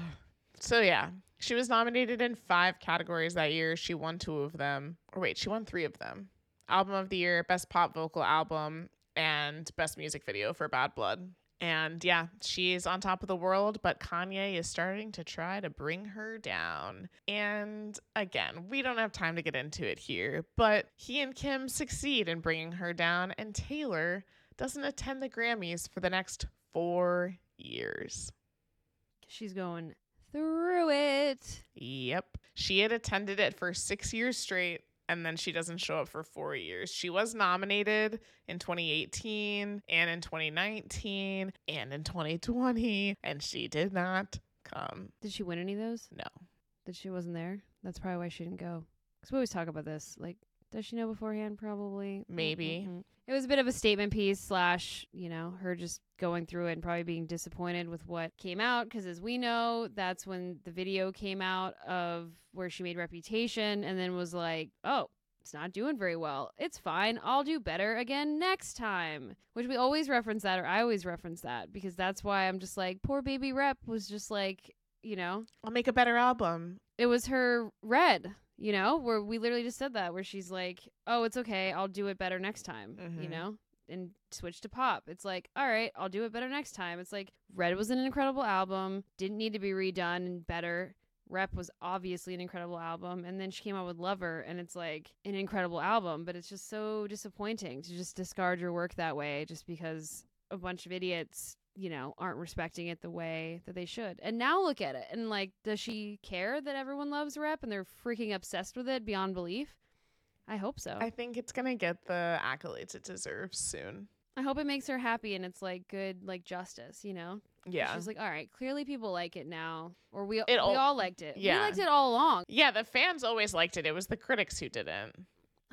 so yeah. She was nominated in five categories that year. She won two of them. Or wait, she won three of them. Album of the Year, Best Pop Vocal Album, and Best Music Video for Bad Blood. And yeah, she's on top of the world, but Kanye is starting to try to bring her down. And again, we don't have time to get into it here, but he and Kim succeed in bringing her down, and Taylor doesn't attend the Grammys for the next four years. She's going through it. Yep. She had attended it for six years straight, and then she doesn't show up for four years. She was nominated in 2018 and in 2019 and in 2020, and she did not come. Did she win any of those? No. That she wasn't there? That's probably why she didn't go. Because we always talk about this. Like, does she know beforehand? Probably. Mm-hmm, Maybe. Mm-mm-mm. It was a bit of a statement piece, slash, you know, her just going through it and probably being disappointed with what came out. Because as we know, that's when the video came out of where she made Reputation and then was like, oh, it's not doing very well. It's fine. I'll do better again next time. Which we always reference that, or I always reference that, because that's why I'm just like, poor baby rep was just like, you know, I'll make a better album. it was her red you know where we literally just said that where she's like oh it's okay i'll do it better next time you Mhm. know and switch to pop. It's like all right i'll do it better next time. It's like red was an incredible album didn't need to be redone and better. Rep was obviously an incredible album and then she came out with lover and it's like an incredible album but it's just so disappointing to just discard your work that way just because a bunch of idiots you know, aren't respecting it the way that they should. And now look at it. And like, does she care that everyone loves rep and they're freaking obsessed with it beyond belief? I hope so. I think it's gonna get the accolades it deserves soon. I hope it makes her happy and it's like good, like justice, you know? Yeah. She's like, all right, clearly people like it now. Or we, It we al- all liked it. yeah. We liked it all along. yeah, the fans always liked it. It was the critics who didn't.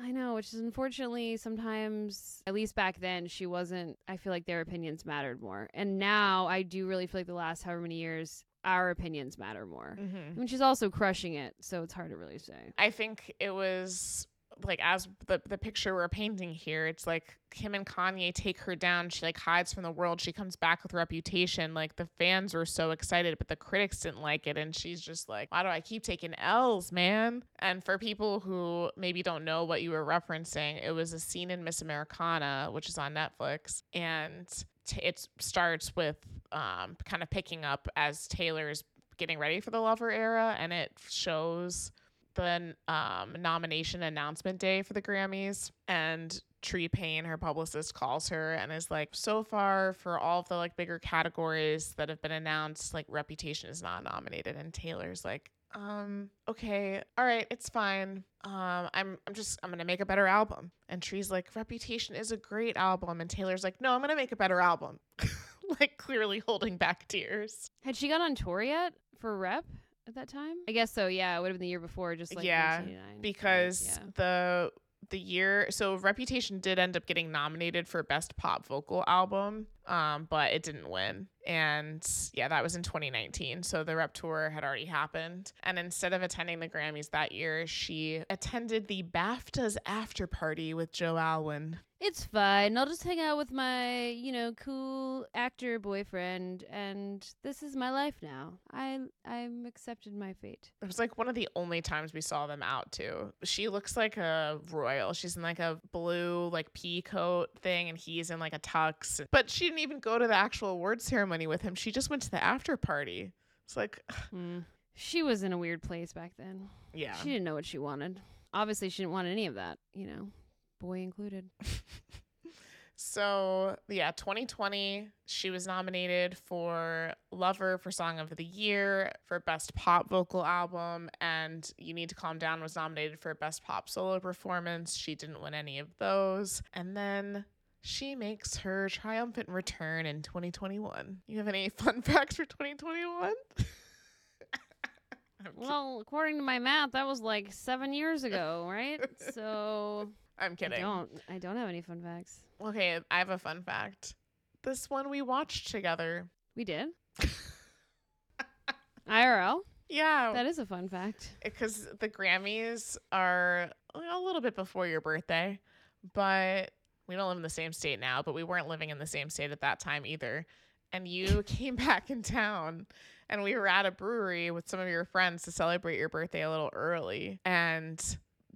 I know, which is unfortunately sometimes, at least back then, she wasn't. I feel like their opinions mattered more. And now I do really feel like the last however many years, our opinions matter more. Mm-hmm. I mean, she's also crushing it, so it's hard to really say. I think it was like as the the picture we're painting here, it's like Kim and Kanye take her down. She like hides from the world. She comes back with reputation. Like the fans were so excited, but the critics didn't like it. And she's just like, why do I keep taking L's, man? And for people who maybe don't know what you were referencing, it was a scene in Miss Americana, which is on Netflix, and t- it starts with um, kind of picking up as Taylor's getting ready for the Lover era, and it shows the um, nomination announcement day for the Grammys, and Tree Paine, her publicist, calls her and is like, "So far, for all of the like bigger categories that have been announced, like Reputation is not nominated." And Taylor's like, "Um, okay, all right, it's fine. Um, I'm I'm just I'm gonna make a better album." And Tree's like, "Reputation is a great album," and Taylor's like, "No, I'm gonna make a better album." [LAUGHS] like clearly holding back tears. Had she got on tour yet for Rep at that time? I guess so. Yeah, it would have been the year before, just like Yeah, because yeah. the the year so reputation did end up getting nominated for best pop vocal album um but it didn't win and yeah that was in 2019 so the rep tour had already happened and instead of attending the grammys that year she attended the baftas after party with joe alwyn It's fine. I'll just hang out with my, you know, cool actor boyfriend, and this is my life now. I I'm accepted my fate. it was like one of the only times we saw them out too she looks like a royal she's in like a blue like pea coat thing and he's in like a tux but she didn't even go to the actual award ceremony with him she just went to the after party it's like [SIGHS] Hmm. She was in a weird place back then. yeah She didn't know what she wanted. Obviously, she didn't want any of that. You know, boy included. [LAUGHS] so yeah 2020 she was nominated for lover for song of the year for best pop vocal album and you need to calm down was nominated for best pop solo performance. She didn't win any of those. And then she makes her triumphant return in 2021 you have any [LAUGHS] fun facts for 2021 [LAUGHS] Well, according to my math, that was like seven years ago, right? So I'm kidding. I don't. I don't have any fun facts. okay i have a fun fact this one we watched together We did. [LAUGHS] IRL. yeah That is a fun fact. because the Grammys are a little bit before your birthday, but we don't live in the same state now, but we weren't living in the same state at that time either. And you [LAUGHS] came back in town and we were at a brewery with some of your friends to celebrate your birthday a little early. And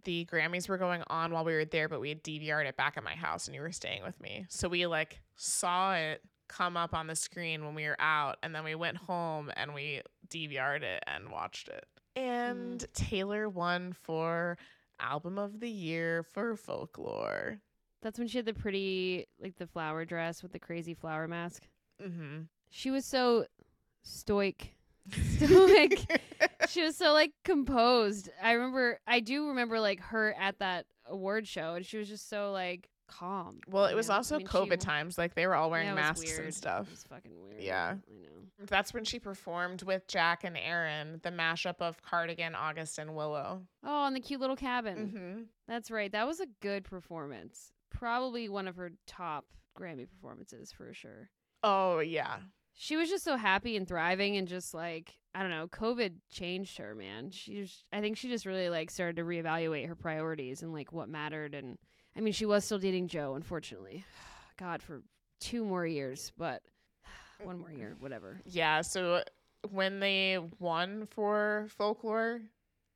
the Grammys were going on while we were there, but we had DVR'd it back at my house and you were staying with me. So we like saw it come up on the screen when we were out and then we went home and we DVR'd it and watched it. And Taylor won for album of the year for folklore. That's when she had the pretty, like the flower dress with the crazy flower mask. Mm-hmm. She was so stoic. [LAUGHS] Stoic. [LAUGHS] she was so like composed. I remember, I do remember like her at that award show, and she was just so like calm. well, it was know? I also mean, COVID she- times. Like they were all wearing yeah, masks and stuff. It was fucking weird. Yeah. I know. That's when she performed with Jack and Aaron, the mashup of Cardigan, August, and Willow. Oh, and the cute little cabin. Mm-hmm. That's right. That was a good performance. Probably one of her top Grammy performances for sure. Oh yeah. She was just so happy and thriving and just like I don't know, COVID changed her, man. She just, I think she just really like started to reevaluate her priorities and like what mattered and I mean, she was still dating Joe, unfortunately. [SIGHS] God for two more years, but [SIGHS] one more year, whatever. Yeah. So when they won for folklore,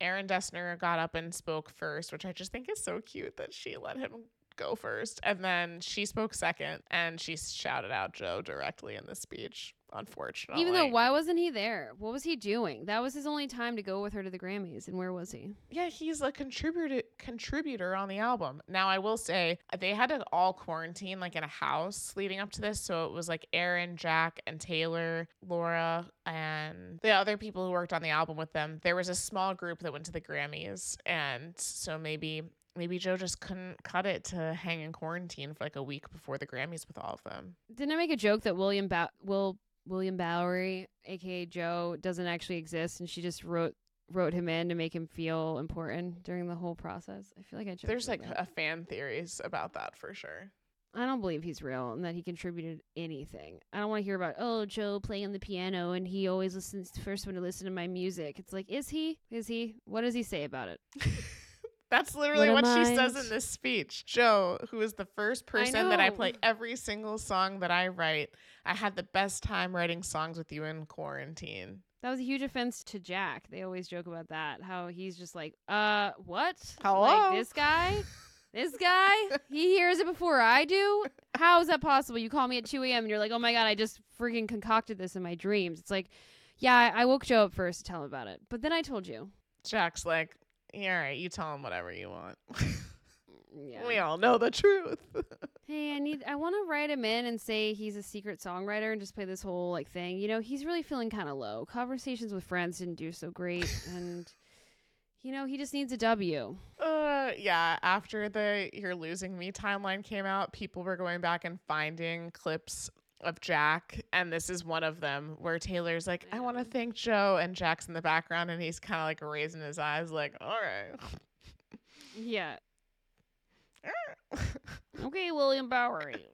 Aaron Dessner got up and spoke first, which I just think is so cute that she let him go first. And then she spoke second and she shouted out Joe directly in the speech. unfortunately. Even though, why wasn't he there? What was he doing? That was his only time to go with her to the Grammys. And where was he? Yeah, he's a contributor contributor on the album. Now I will say they had to all quarantine like in a house leading up to this, so it was like Aaron, Jack, and Taylor, Laura, and the other people who worked on the album with them. There was a small group that went to the Grammys, and so maybe maybe Joe just couldn't cut it to hang in quarantine for like a week before the Grammys with all of them. Didn't I make a joke that William ba- Will William Bowery, aka Joe, doesn't actually exist, and she just wrote wrote him in to make him feel important during the whole process? I feel like I There's like that. a fan theories about that for sure. I don't believe he's real and that he contributed anything. I don't want to hear about oh Joe playing the piano and he always listens first one to listen to my music. It's like is he? Is he? What does he say about it? [LAUGHS] That's literally What what, she says in this speech. Joe, who is the first person that I play every single song that I write, I had the best time writing songs with you in quarantine. That was a huge offense to Jack. They always joke about that. How he's just like, uh, what? Hello? Like this guy? This guy? he hears it before I do? How is that possible? You call me at 2 a.m. and you're like, oh my God, I just freaking concocted this in my dreams. It's like, yeah, I I woke Joe up first to tell him about it. But then I told you. Jack's like, yeah, all right, you tell him whatever you want. [LAUGHS] Yeah. we all know the truth. [LAUGHS] Hey, I need I want to write him in and say he's a secret songwriter and just play this whole like thing. You know, he's really feeling kind of low. Conversations with friends didn't do so great [LAUGHS] and you know, he just needs a W. uh, yeah, after the You're Losing Me timeline came out, people were going back and finding clips of Jack, and this is one of them where Taylor's like, I want to thank Joe, and Jack's in the background, and he's kind of like raising his eyes, like, all right. Yeah. [LAUGHS] Okay, William Bowery.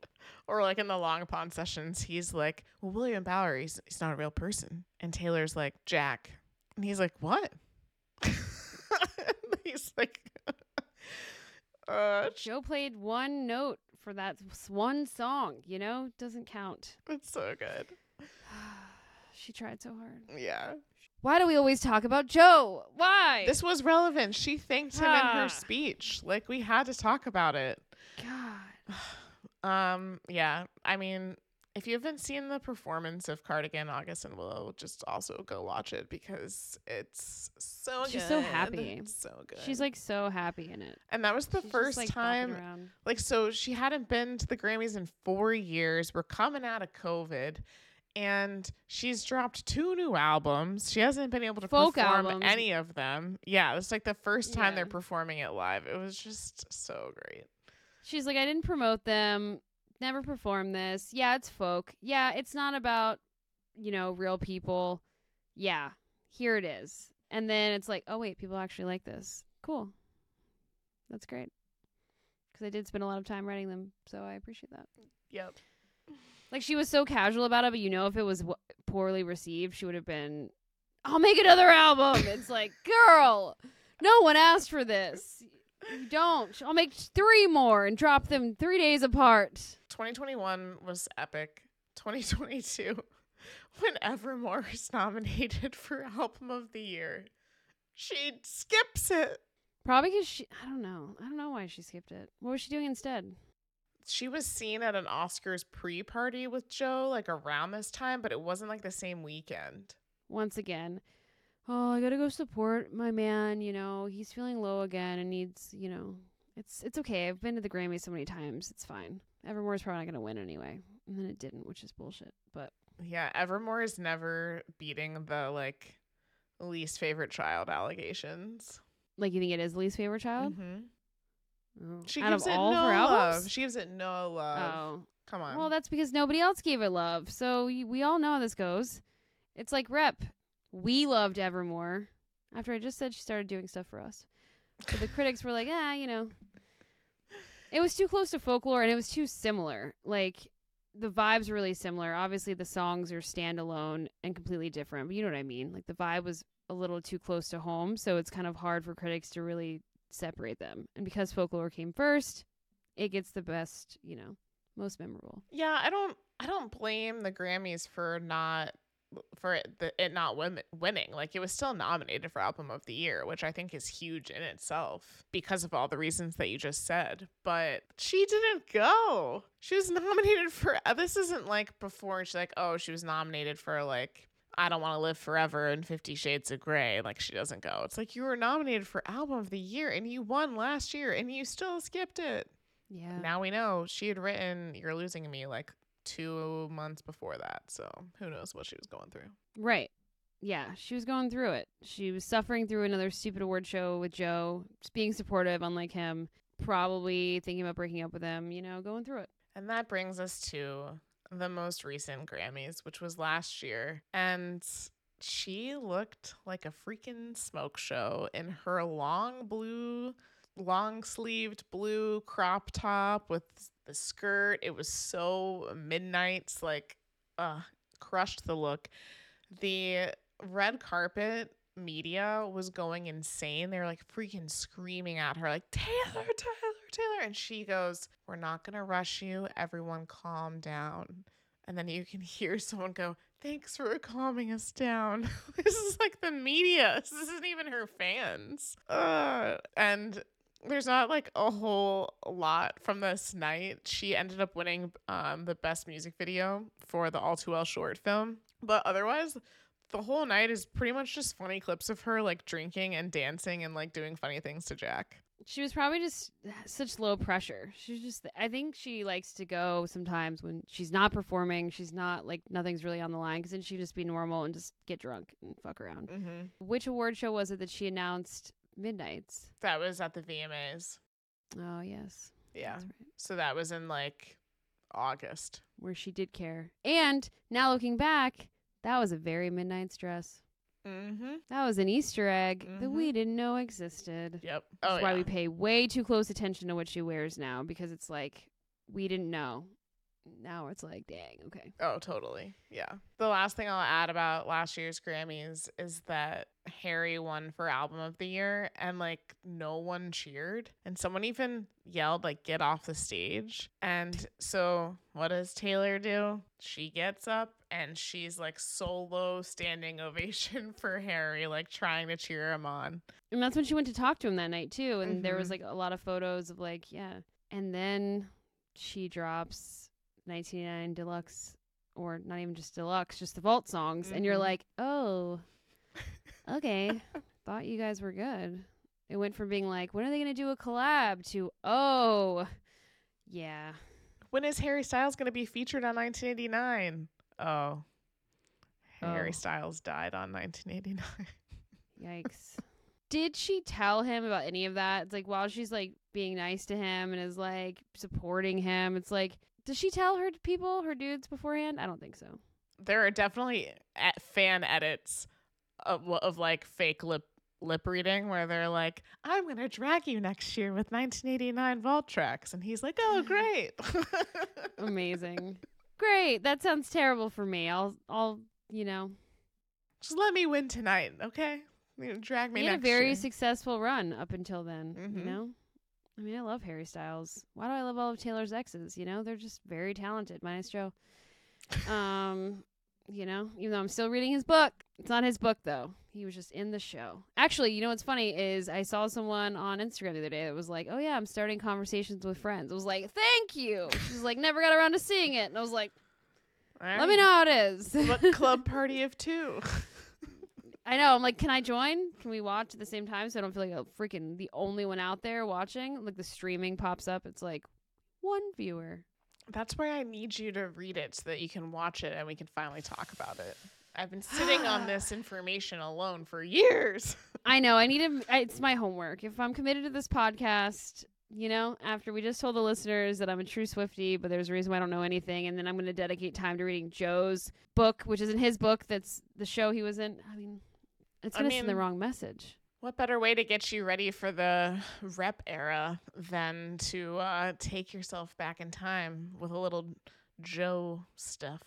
Or like in the Long Pond sessions, he's like, "Well, William Bower, he's, he's not a real person," and Taylor's like, "Jack," and he's like, "What?" [LAUGHS] he's like, [LAUGHS] "Uh, Joe played one note for that one song, you know? Doesn't count. it's so good." [SIGHS] she tried so hard. Yeah, Why do we always talk about Joe? Why? this was relevant. She thanked him in Ah. her [SIGHS] speech. Like we had to talk about it. God. [SIGHS] Um, yeah. I mean, if you haven't seen the performance of Cardigan, August, and Willow, just also go watch it because it's so She's good. so happy. It's so good. She's like so happy in it. and that was the She's just, first like, time. Like, so she hadn't been to the Grammys in four years. We're coming out of COVID. And she's dropped two new albums. She hasn't been able to Folk perform albums. any of them. Yeah, it's like the first time they're performing it live. It was just so great. She's like, I didn't promote them, never performed this. Yeah, it's folk. Yeah, it's not about, you know, real people. Yeah, here it is. And then it's like, oh, wait, people actually like this. Cool. That's great. Because I did spend a lot of time writing them, so I appreciate that. Yep. Like, she was so casual about it, but you know, if it was w- poorly received, she would have been, I'll make another album. it's like, girl, no one asked for this. You don't. I'll make three more and drop them three days apart. 2021 was epic. 2022, [LAUGHS] when Evermore is nominated [LAUGHS] for Album of the Year, she skips it. Probably because she, I don't know. I don't know why she skipped it. What was she doing instead? She was seen at an Oscars pre party with Joe like around this time, but it wasn't like the same weekend. Once again, oh, I gotta go support my man. You know, he's feeling low again and needs, you know, it's it's okay. I've been to the Grammys so many times. It's fine. Evermore's probably not gonna win anyway. And then it didn't, which is bullshit. But Yeah, Evermore is never beating the like least favorite child allegations. like, you think it is the least favorite child? Mhm. Oh. She Out gives of it all no her love. albums? She gives it no love. Oh, Come on. well, that's because nobody else gave it love. So we all know how this goes. It's like Rep. We loved Evermore after I just said she started doing stuff for us. So the critics were like, ah, you know, it was too close to folklore and it was too similar. Like the vibes really similar. Obviously, the songs are standalone and completely different, but you know what I mean. Like the vibe was a little too close to home, so it's kind of hard for critics to really separate them. And because folklore came first, it gets the best, you know, most memorable. Yeah, I don't I don't blame the Grammys for not for it, the, it not win, winning. Like it was still nominated for album of the year, which I think is huge in itself because of all the reasons that you just said. But she didn't go. She was [LAUGHS] nominated for. This isn't like before. She's like, oh, she was nominated for like. I don't want to live forever in 50 Shades of Grey. Like she doesn't go. It's like you were nominated for album of the year and you won last year and you still skipped it. Yeah. Now we know she had written You're Losing Me like two months before that. So who knows what she was going through. Right. Yeah, she was going through it. She was suffering through another stupid award show with Joe, just being supportive, unlike him, probably thinking about breaking up with him, you know, going through it. And that brings us to the most recent Grammys, which was last year. And she looked like a freaking smoke show in her long blue, long sleeved blue crop top with the skirt. It was so midnight's like uh crushed the look. The red carpet media was going insane. They were like freaking screaming at her, like, Taylor, Taylor, Taylor. And she goes, We're not going to rush you. Everyone calm down. And then you can [LAUGHS] hear someone go, Thanks for calming us down. [LAUGHS] this is like the media. [LAUGHS] This isn't even her fans. Uh, and there's not like a whole lot from this night. She ended up winning um, the best music video for the All Too Well short film. But otherwise, the whole night is pretty much just funny clips of her like drinking and dancing and like doing funny things to Jack. She was probably just such low pressure. She's just, I think she likes to go sometimes when she's not performing. She's not like nothing's really on the line because then she'd just be normal and just get drunk and fuck around. Mm-hmm. Which award show was it that she announced Midnights? That was at the VMAs. Oh, yes. Yeah. Right. So that was in like August. Where she did care. And now looking back, that was a very Midnights dress. Mm-hmm. That was an Easter egg that Mhm. we didn't know existed. Yep. That's Oh, why yeah. we pay way too close attention to what she wears now because it's like we didn't know. Now it's like, dang, okay. Oh, totally. Yeah. The last thing I'll add about last year's Grammys is that Harry won for Album of the Year and like no one cheered. And someone even yelled, like, get off the stage. And so what does Taylor do? She gets up and she's like solo standing ovation [LAUGHS] for Harry, like trying to cheer him on. And that's when she went to talk to him that night too. And there was Mhm. like a lot of photos of like, yeah. And then she drops 1999 Deluxe, or not even just Deluxe, just the Vault songs. And you're Mhm. like, oh, [LAUGHS] okay. Thought you guys were good. It went from being like, when are they going to do a collab to, oh, yeah. When is Harry Styles going to be featured on 1989? Oh. Harry Oh. Styles died on 1989. Yikes. [LAUGHS] Did she tell him about any of that? It's like while she's like being nice to him and is like supporting him, it's like, does she tell her people, her dudes beforehand? I don't think so. there are definitely e- fan edits of, of like fake lip lip reading where they're like, "I'm gonna drag you next year with 1989 vault tracks," and he's like, "Oh, great." [LAUGHS] Amazing. Great. That sounds terrible for me. I'll, I'll, you know, Just let me win tonight, okay? You know, drag me he had a very year. successsul run up until then. You Mhm. know, I mean, I love Harry Styles. Why do I love all of Taylor's exes? You know, they're just very talented, minus Joe. Um, you know, even though I'm still reading his book, it's not his book though. He was just in the show. Actually, you know what's funny is I saw someone on Instagram the other day that was like, "Oh yeah, I'm starting conversations with friends." I was like, "Thank you." She's like, "Never got around to seeing it," and I was like, "Let me know how it is." What [LAUGHS] club party of two? [LAUGHS] I know. I'm like, can I join? Can we watch at the same time so I don't feel like a freaking the only one out there watching? Like the streaming pops up. It's like one viewer. That's why I need you to read it so that you can watch it and we can finally talk about it. I've been sitting on [GASPS] this information alone for years. [LAUGHS] I know. I need to. It's my homework. If I'm committed to this podcast, you know, after we just told the listeners that I'm a true Swiftie, but there's a reason why I don't know anything, and then I'm going to dedicate time to reading Joe's book, which isn't his book. That's the show he was in. I mean, it's going to send the wrong message. What better way to get you ready for the rep era than to uh, take yourself back in time with a little Joe stuff?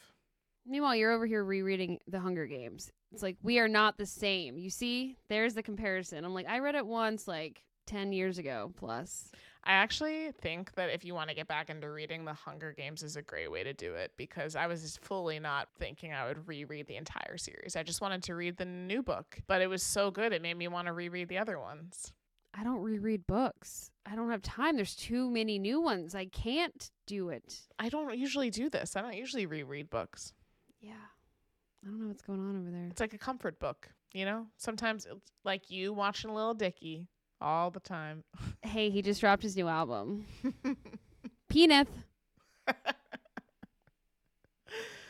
Meanwhile, you're over here rereading The Hunger Games. It's like we are not the same. You see, there's the comparison. I'm like, I read it once like 10 years ago plus. I actually think that if you want to get back into reading, The Hunger Games is a great way to do it because I was fully not thinking I would reread the entire series. I just wanted to read the new book, but it was so good it made me want to reread the other ones. I don't reread books. I don't have time. There's too many new ones. I can't do it. I don't usually do this. I don't usually reread books. Yeah. I don't know what's going on over there. It's like a comfort book, you know? Sometimes it's like you watching Little Dicky all the time. [LAUGHS] Hey, he just dropped his new album. [LAUGHS] Peanut. [LAUGHS]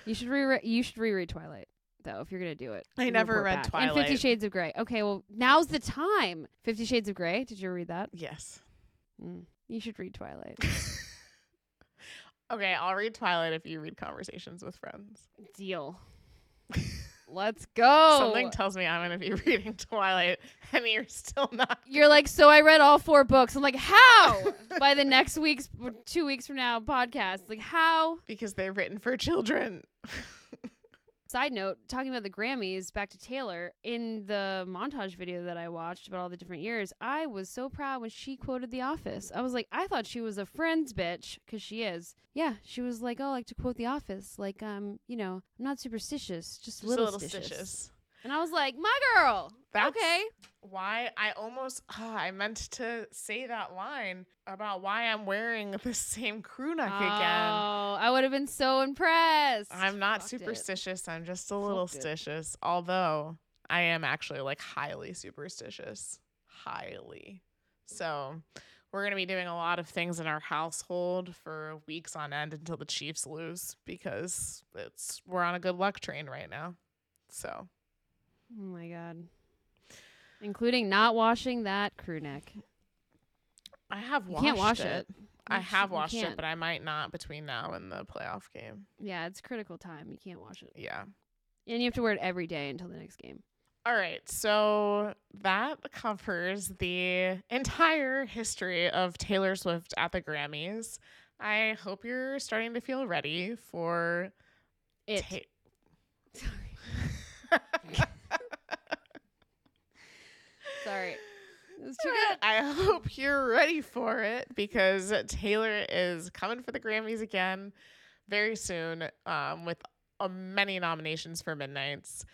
You should reread you should reread Twilight though if you're going to do it. I never read back. And 50 Shades of Grey. Okay, well, now's the time. 50 Shades of Grey. Did you read that? yes. Mm. You should read Twilight. Okay, I'll read Twilight if you read Conversations with Friends. Deal. Let's go. Something tells me I'm going to be [LAUGHS] reading Twilight and you're still not. You're like, so I read all four books. I'm like, how? [LAUGHS] By the next week's, two weeks from now, podcast. Like, how? Because they're written for children. [LAUGHS] Side note, talking about the Grammys, back to Taylor, in the montage video that I watched about all the different years, I was so proud when she quoted The Office. I was like, I thought she was a Friends bitch, because she is. Yeah, she was like, oh, I like to quote The Office. Like, um, you know, I'm not superstitious, just, Just a little, a little stitious. stitches. And I was like, my girl. That's okay. Why I almost ah, I meant to say that line about why I'm wearing the same crew neck again. Oh, I would have been so impressed. I'm not Fucked it. superstitious. I'm just a little Fucked it. stitious. Although I am actually like highly superstitious. Highly. So we're gonna be doing a lot of things in our household for weeks on end until the Chiefs lose because it's we're on a good luck train right now. So Oh my god. Including not washing that crew neck. I have You washed can't wash it. it. I have washed it, but I might not between now and the playoff game. Yeah, it's critical time. You can't wash it. Yeah. And you have to wear it every day until the next game. All right, so that covers the entire history of Taylor Swift at the Grammys. I hope you're starting to feel ready for It. Ta- Sorry. [LAUGHS] [LAUGHS] It was too good. I hope you're ready for it because Taylor is coming for the Grammys again very soon um, with uh, many nominations for Midnights.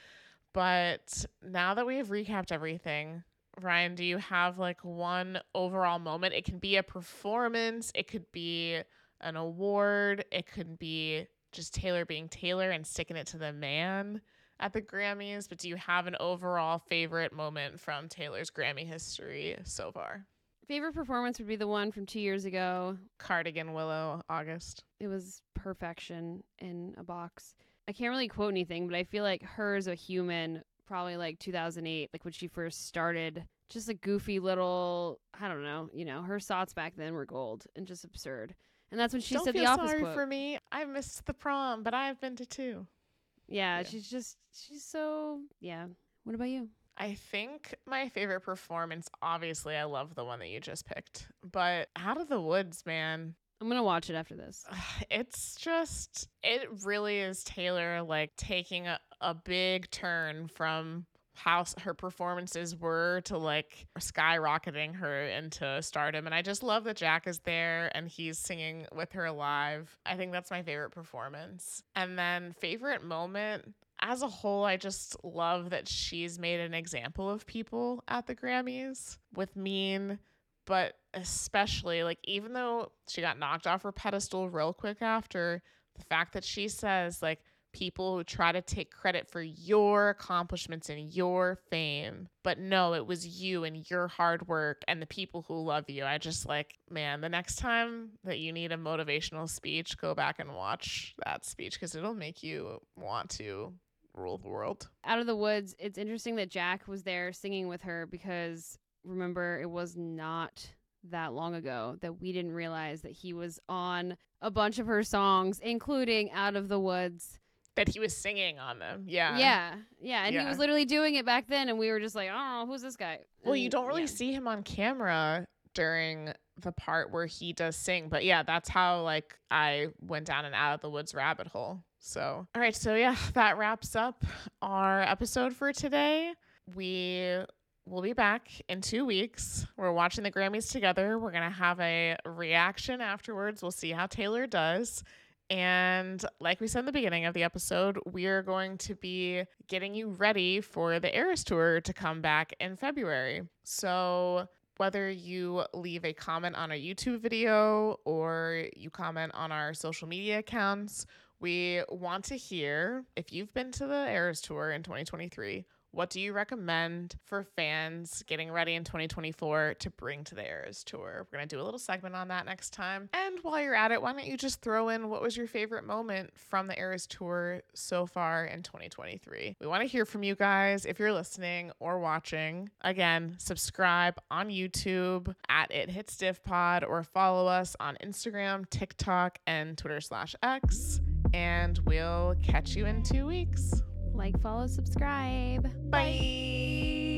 But now that we have recapped everything, Ryan, do you have like one overall moment? It can be a performance, it could be an award, it could be just Taylor being Taylor and sticking it to the man at the Grammys, but do you have an overall favorite moment from Taylor's Grammy history so far? Favorite performance would be the one from two years ago. Cardigan Willow August. It was perfection in a box. I can't really quote anything, but I feel like her as a human, probably like 2008, like when she first started, just a goofy little, I don't know, you know, her thoughts back then were gold and just absurd. And that's when she Don't said the office sorry quote. for me. I missed the prom, but I've been to two. Yeah, Yeah. she's just she's so yeah. What about you? I think my favorite performance, obviously, I love the one that you just picked, but Out of the Woods, man, I'm gonna watch it after this. it's just, it really is Taylor like taking a, a big turn from how her performances were to like skyrocketing her into stardom. And I just love that Jack is there and he's singing with her live. I think that's my favorite performance. And then, favorite moment. As a whole, I just love that she's made an example of people at the Grammys with Mean, but especially like even though she got knocked off her pedestal real quick after, the fact that she says like people who try to take credit for your accomplishments and your fame, but no, it was you and your hard work and the people who love you. I just like, man, the next time that you need a motivational speech, go back and watch that speech because it'll make you want to rule the world. Out of the woods, it's interesting that Jack was there singing with her because remember it was not that long ago that we didn't realize that he was on a bunch of her songs, including Out of the Woods. That he was singing on them. Yeah. yeah, yeah, and he was literally doing it back then, and we were just like, "Oh, who's this guy?" Well, you don't really yeah. see him on camera during the part where he does sing, but yeah, that's how like I went down and out of the woods rabbit hole. So, all right, so yeah, [LAUGHS] that wraps up our episode for today. We we'll be back in two weeks. We're watching the Grammys together. We're going to have a reaction afterwards. We'll see how Taylor does. And like we said in the beginning of the episode, we are going to be getting you ready for the Eras Tour to come back in February. So whether you leave a comment on a YouTube video or you comment on our social media accounts, we want to hear if you've been to the Eras Tour in 2023 what do you recommend for fans getting ready in 2024 to bring to the Eras Tour? We're going to do a little segment on that next time. And while you're at it, why don't you just throw in what was your favorite moment from the Eras Tour so far in 2023? We want to hear from you guys if you're listening or watching. Again, subscribe on YouTube at It Hits Diff Pod or follow us on Instagram, TikTok, and Twitter slash X. And we'll catch you in two weeks. Like, follow, subscribe. Bye.